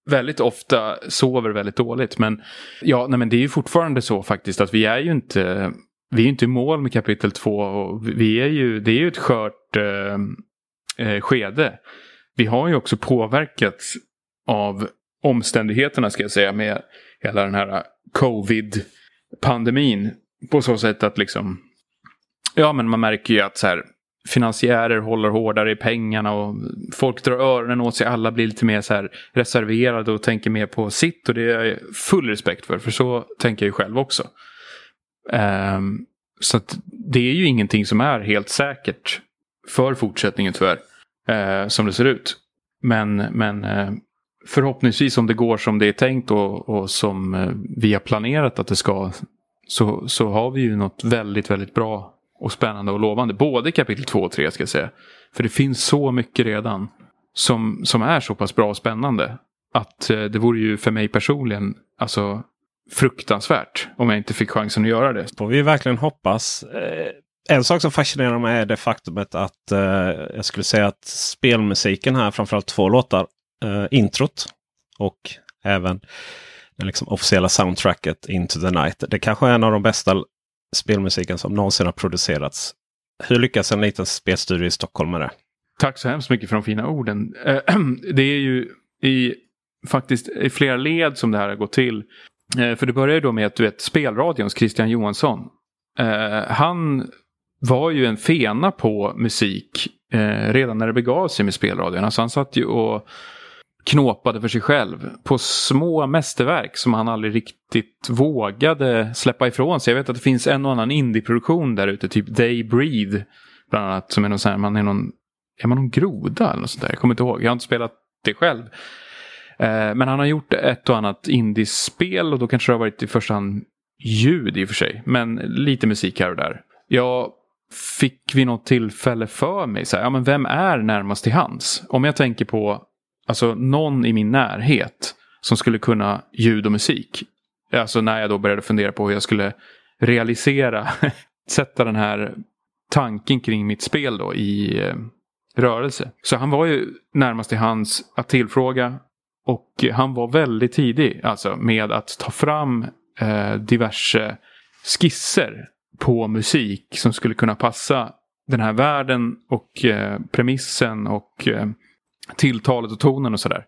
väldigt ofta sover väldigt dåligt. Men ja, nej, men det är ju fortfarande så faktiskt att vi är ju inte, vi är inte i mål med kapitel två. Och vi är ju, det är ju ett skört eh, eh, skede. Vi har ju också påverkats av omständigheterna ska jag säga med hela den här covid-pandemin på så sätt att liksom, ja men man märker ju att så här, finansiärer håller hårdare i pengarna och folk drar öronen åt sig. Alla blir lite mer så här reserverade och tänker mer på sitt och det är jag full respekt för. För så tänker jag ju själv också. Um, så att det är ju ingenting som är helt säkert för fortsättningen tyvärr. Uh, som det ser ut. Men, men uh, förhoppningsvis om det går som det är tänkt och, och som uh, vi har planerat att det ska så, så har vi ju något väldigt, väldigt bra och spännande och lovande. Både kapitel 2 och 3 ska jag säga. För det finns så mycket redan som, som är så pass bra och spännande. Att eh, det vore ju för mig personligen alltså, fruktansvärt om jag inte fick chansen att göra det. Får vi verkligen hoppas. Eh, en sak som fascinerar mig är det faktumet att eh, jag skulle säga att spelmusiken här, framförallt två låtar, eh, introt och även liksom officiella soundtracket Into the Night. Det kanske är en av de bästa spelmusiken som någonsin har producerats. Hur lyckas en liten spelstudio i Stockholm med det? Tack så hemskt mycket för de fina orden. Eh, det är ju i, faktiskt i flera led som det här har gått till. Eh, för det börjar ju då med att du vet spelradions Christian Johansson. Eh, han var ju en fena på musik redan när det begav sig med spelradion. Alltså han satt ju och knåpade för sig själv på små mästerverk som han aldrig riktigt vågade släppa ifrån sig. Jag vet att det finns en och annan indieproduktion där ute, typ Day Breed. Bland annat som är någon sån här, man är någon, är man någon groda eller något sånt där? Jag kommer inte ihåg, jag har inte spelat det själv. Eh, men han har gjort ett och annat indiespel och då kanske det har varit i första hand ljud i och för sig. Men lite musik här och där. Jag fick vid något tillfälle för mig, så här, ja men vem är närmast till hands? Om jag tänker på alltså någon i min närhet som skulle kunna ljud och musik. Alltså när jag då började fundera på hur jag skulle realisera, sätta den här tanken kring mitt spel då i eh, rörelse. Så han var ju närmast till hands att tillfråga och han var väldigt tidig alltså med att ta fram eh, diverse skisser på musik som skulle kunna passa den här världen och eh, premissen och eh, tilltalet och tonen och sådär.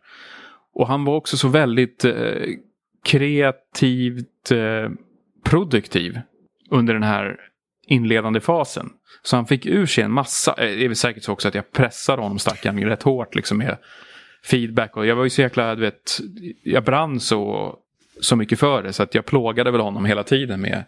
Och han var också så väldigt eh, kreativt eh, produktiv under den här inledande fasen. Så han fick ur sig en massa, eh, det är väl säkert så också att jag pressade honom stackaren rätt hårt liksom med feedback. Och jag var ju så jäkla, du vet, jag brann så, så mycket för det så att jag plågade väl honom hela tiden med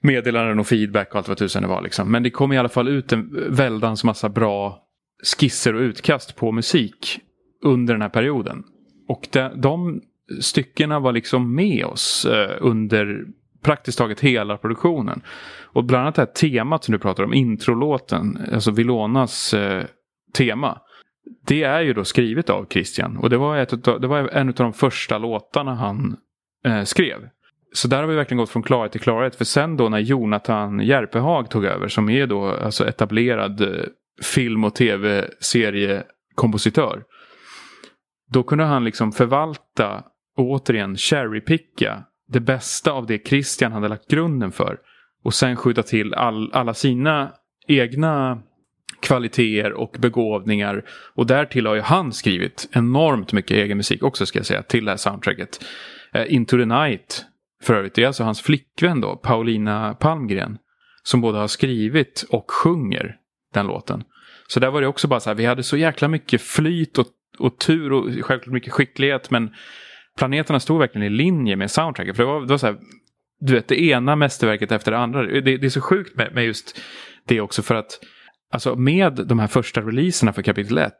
meddelanden och feedback och allt vad tusan det var. Liksom. Men det kom i alla fall ut en väldans massa bra skisser och utkast på musik. under den här perioden. Och de, de styckena var liksom med oss eh, under praktiskt taget hela produktionen. Och bland annat det här temat som du pratar om, introlåten, alltså Vilonas eh, tema. Det är ju då skrivet av Christian och det var, ett, det var en av de första låtarna han eh, skrev. Så där har vi verkligen gått från klarhet till klarhet. För sen då när Jonathan Järpehag tog över, som är då alltså etablerad eh, film och tv-seriekompositör. Då kunde han liksom förvalta och återigen cherrypicka det bästa av det Christian hade lagt grunden för. Och sen skjuta till all, alla sina egna kvaliteter och begåvningar. Och därtill har ju han skrivit enormt mycket egen musik också ska jag säga till det här soundtracket. Uh, Into the Night för övrigt, det är alltså hans flickvän då, Paulina Palmgren. Som både har skrivit och sjunger den låten. Så där var det också bara så här, vi hade så jäkla mycket flyt och, och tur och självklart mycket skicklighet. Men planeterna stod verkligen i linje med soundtracket. För det var, det var så här, du vet, det ena mästerverket efter det andra. Det, det är så sjukt med, med, just det också för att alltså med de här första releaserna för kapitel 1.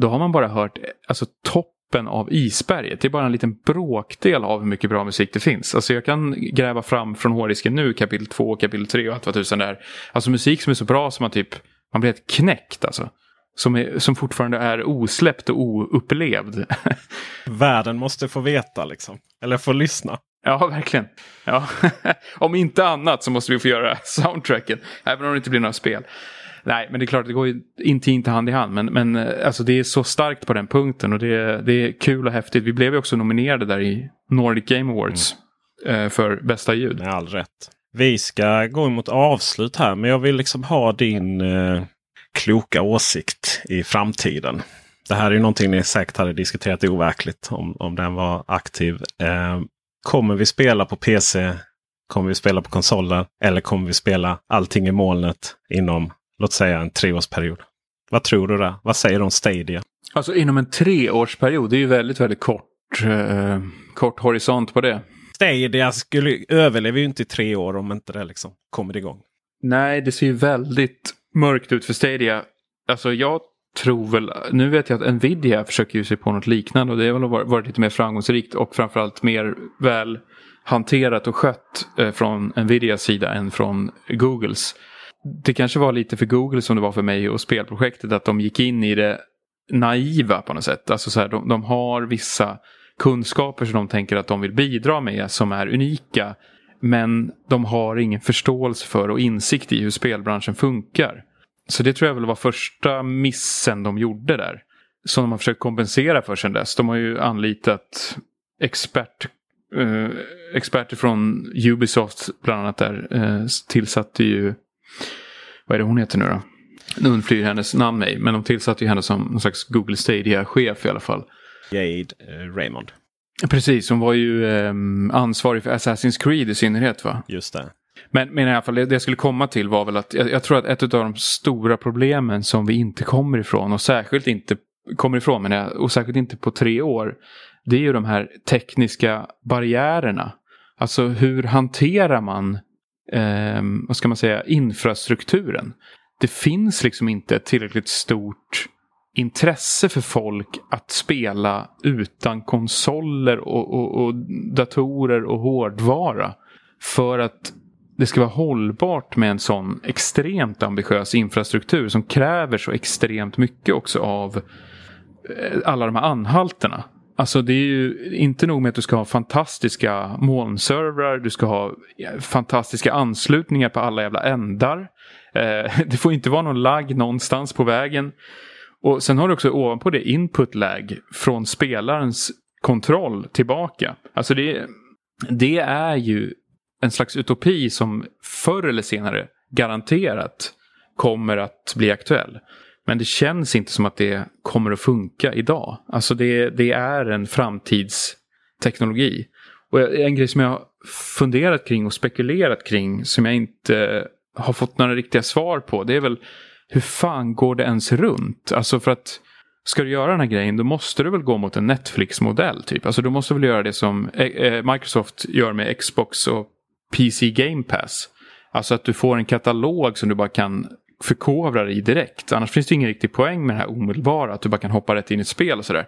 Då har man bara hört alltså, toppen av isberget. Det är bara en liten bråkdel av hur mycket bra musik det finns. Alltså jag kan gräva fram från hårdisken nu kapitel 2, kapitel 3 och allt vad tusan det är. Alltså musik som är så bra som man typ, man blir helt knäckt alltså. Som, är, som fortfarande är osläppt och oupplevd. Världen måste få veta liksom. Eller få lyssna. Ja, verkligen. Ja. om inte annat så måste vi få göra soundtracken. Även om det inte blir några spel. Nej, men det är klart, det går ju intimt hand i hand. Men, men eh, alltså, det är så starkt på den punkten och det, det är kul och häftigt. Vi blev ju också nominerade där i Nordic Game Awards mm. för bästa ljud. Med all rätt. Vi ska gå mot avslut här, men jag vill liksom ha din eh, kloka åsikt i framtiden. Det här är ju någonting ni säkert hade diskuterat overkligt om, om den var aktiv. Eh, kommer vi spela på PC? Kommer vi spela på konsoler? Eller kommer vi spela allting i molnet inom låt säga en treårsperiod? Vad tror du där? Vad säger du om Stadia? Alltså inom en treårsperiod, det är ju väldigt, väldigt kort, eh, kort horisont på det. Stadia skulle, överlever ju inte i tre år om inte det liksom kommer igång. Nej, det ser ju väldigt mörkt ut för Stadia. Alltså jag tror väl, nu vet jag att Nvidia försöker ju sig på något liknande och det har väl varit lite mer framgångsrikt och framförallt mer väl hanterat och skött eh, från Nvidias sida än från Googles. Det kanske var lite för Google som det var för mig och spelprojektet att de gick in i det naiva på något sätt. Alltså så här, de, de har vissa kunskaper som de tänker att de vill bidra med som är unika. Men de har ingen förståelse för och insikt i hur spelbranschen funkar. Så det tror jag väl var första missen de gjorde där. Som de har försökt kompensera för sedan dess. De har ju anlitat expert, eh, experter från Ubisoft bland annat där. Eh, tillsatte ju, vad är det hon heter nu då? Nu flyr hennes namn mig, men de tillsatte ju henne som någon slags Google Stadia-chef i alla fall. Jade eh, Raymond. Precis, hon var ju eh, ansvarig för Assassin's Creed i synnerhet va? Just det. Men, men i alla fall, det jag skulle komma till var väl att jag, jag, tror att ett av de stora problemen som vi inte kommer ifrån och särskilt inte kommer ifrån, men jag, och särskilt inte på tre år, det är ju de här tekniska barriärerna. Alltså hur hanterar man, eh, vad ska man säga, infrastrukturen? Det finns liksom inte ett tillräckligt stort intresse för folk att spela utan konsoler och, och, och datorer och hårdvara. För att det ska vara hållbart med en sån extremt ambitiös infrastruktur som kräver så extremt mycket också av eh, alla de här anhalterna. Alltså det är ju inte nog med att du ska ha fantastiska molnservrar, du ska ha fantastiska anslutningar på alla jävla ändar. Eh, det får inte vara någon lagg någonstans på vägen. Och sen har du också ovanpå det input lag från spelarens kontroll tillbaka. Alltså det, det är ju en slags utopi som förr eller senare garanterat kommer att bli aktuell. Men det känns inte som att det kommer att funka idag. Alltså det, det är en framtidsteknologi. Och en grej som jag har funderat kring och spekulerat kring som jag inte har fått några riktiga svar på. Det är väl hur fan går det ens runt? Alltså för att ska du göra den här grejen då måste du väl gå mot en Netflix-modell typ. Alltså du måste väl göra det som eh, eh, Microsoft gör med Xbox och PC Game Pass. Alltså att du får en katalog som du bara kan förkovra dig i direkt. Annars finns det ingen riktig poäng med det här omedelbara, att du bara kan hoppa rätt in i ett spel och sådär.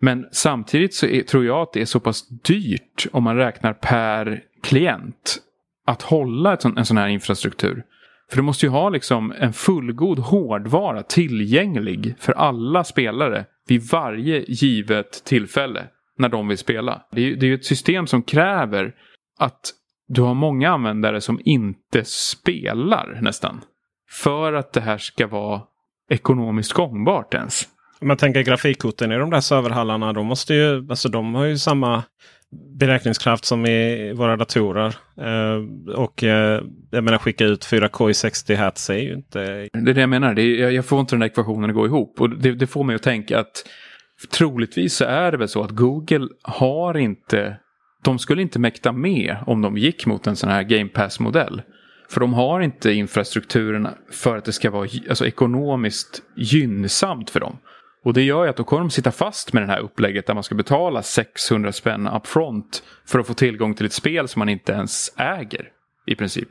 Men samtidigt så är, tror jag att det är så pass dyrt om man räknar per klient att hålla ett sån, en sån här infrastruktur. För du måste ju ha liksom en fullgod hårdvara tillgänglig för alla spelare vid varje givet tillfälle när de vill spela. Det är, det är ju ett system som kräver att du har många användare som inte spelar nästan. För att det här ska vara ekonomiskt gångbart ens. Om man tänker grafikkorten i de där serverhallarna. De, måste ju, alltså de har ju samma beräkningskraft som i våra datorer. Eh, och eh, jag menar skicka ut 4K i 60 Hz är ju inte... Det är det jag menar. Det är, jag får inte den där ekvationen att gå ihop. Och det, det får mig att tänka att troligtvis så är det väl så att Google har inte... De skulle inte mäkta med om de gick mot en sån här Game Pass-modell. För de har inte infrastrukturen för att det ska vara alltså, ekonomiskt gynnsamt för dem. Och det gör ju att då kommer de sitta fast med det här upplägget där man ska betala 600 spänn upfront för att få tillgång till ett spel som man inte ens äger i princip.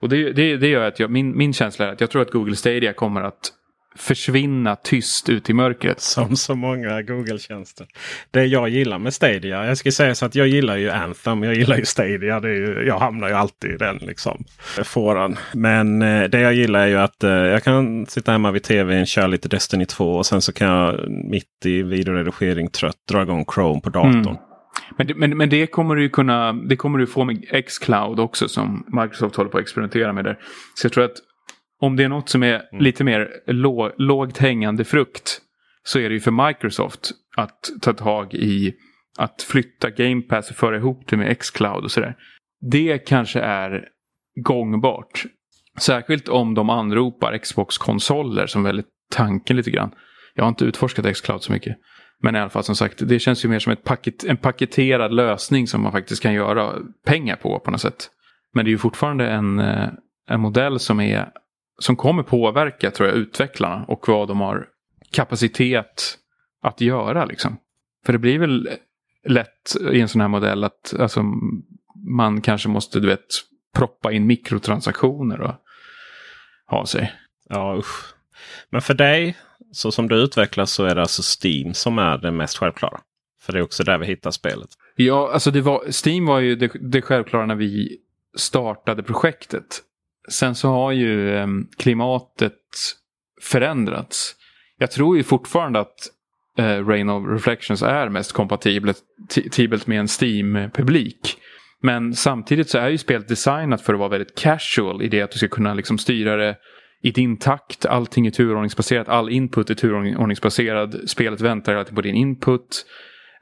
Och det, det, det gör att jag, min, min känsla är att jag tror att Google Stadia kommer att försvinna tyst ut i mörkret. Som så många Google-tjänster. Det jag gillar med Stadia. Jag ska säga så att jag gillar ju Anthem. Jag gillar ju Stadia. Det är ju, jag hamnar ju alltid i den liksom fåran. Men eh, det jag gillar är ju att eh, jag kan sitta hemma vid tvn, köra lite Destiny 2 och sen så kan jag mitt i videoredigering trött dra igång Chrome på datorn. Mm. Men men, men det kommer du kunna, det kommer du få med Xcloud också som Microsoft håller på att experimentera med där. Så jag tror att om det är något som är mm. lite mer lå, lågt hängande frukt så är det ju för Microsoft att ta tag i att flytta Game Pass och föra ihop det med Xcloud och sådär. Det kanske är gångbart. Särskilt om de anropar Xbox-konsoler som väldigt tanken lite grann. Jag har inte utforskat Xcloud så mycket. Men i alla fall som sagt, det känns ju mer som ett paket, en paketerad lösning som man faktiskt kan göra pengar på på något sätt. Men det är ju fortfarande en, eh, en modell som är som kommer påverka tror jag utvecklarna och vad de har kapacitet att göra. Liksom. För det blir väl lätt i en sån här modell att alltså, man kanske måste du vet, proppa in mikrotransaktioner och ha sig. Ja, usch. Men för dig, så som du utvecklas, så är det alltså Steam som är det mest självklara. För det är också där vi hittar spelet. Ja, alltså det var, Steam var ju det, det självklara när vi startade projektet. Sen så har ju ehm, klimatet förändrats. Jag tror ju fortfarande att eh, Rain of Reflections är mest kompatibelt med en Steam-publik. Men samtidigt så är ju spelet designat för att vara väldigt casual i det att du ska kunna liksom styra det i din takt. Allting är turordningsbaserat, all input är turordningsbaserad. Spelet väntar alltid på din input.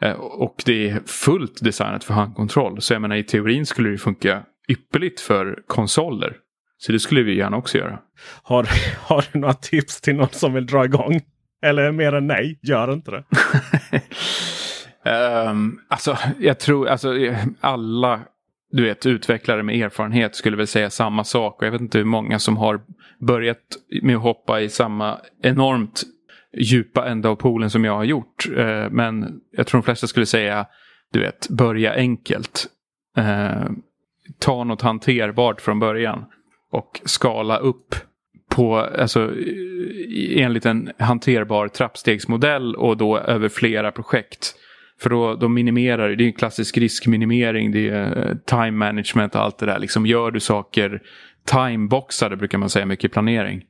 Eh, och det är fullt designat för handkontroll. Så jag menar i teorin skulle det funka ypperligt för konsoler. Så det skulle vi gärna också göra. Har, har du några tips till någon som vill dra igång? Eller mer än nej, gör inte det. um, alltså, jag tror alltså alla du vet, utvecklare med erfarenhet skulle väl säga samma sak. Och jag vet inte hur många som har börjat med att hoppa i samma enormt djupa ända av poolen som jag har gjort. Uh, men jag tror de flesta skulle säga, du vet, börja enkelt. Uh, ta något hanterbart från början och skala upp på, alltså, enligt en hanterbar trappstegsmodell och då över flera projekt. För då, då minimerar det är en klassisk riskminimering, det är eh, time management och allt det där. Liksom gör du saker timeboxade brukar man säga mycket i planering.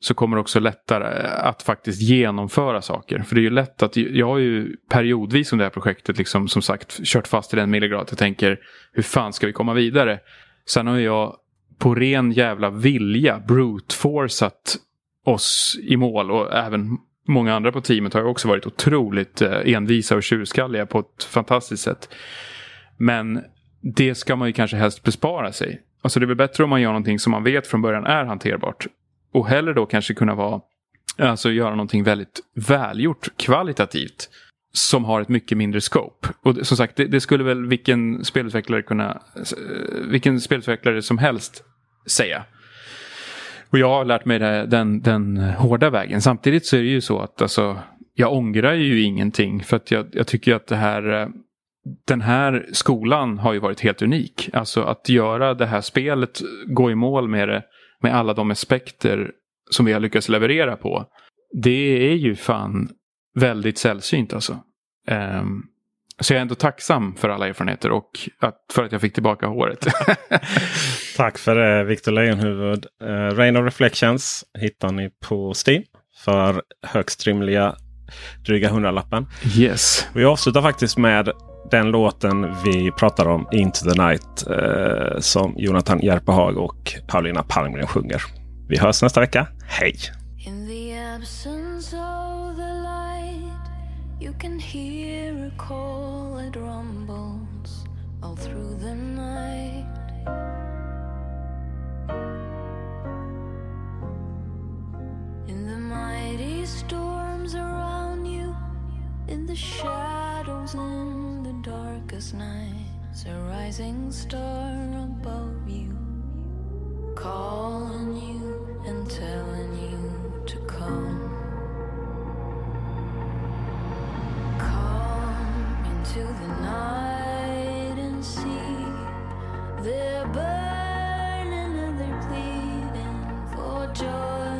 Så kommer det också lättare att faktiskt genomföra saker. För det är ju lätt att, jag har ju periodvis under det här projektet liksom som sagt kört fast i den milligrad. Jag tänker hur fan ska vi komma vidare? Sen har jag på ren jävla vilja brute forceat oss i mål och även många andra på teamet har också varit otroligt eh, envisa och tjurskalliga på ett fantastiskt sätt. Men det ska man ju kanske helst bespara sig. Alltså det är väl bättre om man gör någonting som man vet från början är hanterbart. Och hellre då kanske kunna vara, alltså göra någonting väldigt välgjort kvalitativt. Som har ett mycket mindre scope. Och som sagt, det, det skulle väl vilken spelutvecklare kunna, eh, vilken spelutvecklare som helst säga. Och jag har lärt mig det, den, den hårda vägen. Samtidigt så är det ju så att alltså, jag ångrar ju ingenting. För att jag, jag tycker att det här, eh, den här skolan har ju varit helt unik. Alltså att göra det här spelet, gå i mål med det, med alla de aspekter som vi har lyckats leverera på. Det är ju fan väldigt sällsynt alltså. Um, så jag är ändå tacksam för alla erfarenheter och att, för att jag fick tillbaka håret. Tack för det Victor Lejonhuvud. Uh, Rain of Reflections hittar ni på Steam för högst rimliga dryga hundralappen. Yes. Vi avslutar faktiskt med den låten vi pratar om, Into the Night, eh, som Jonathan Järpehag och Paulina Palmgren sjunger. Vi hörs nästa vecka. Hej! In the shadows in the darkest nights A rising star above you Calling you and telling you to come. Come into the night and see They're burning and they're pleading for joy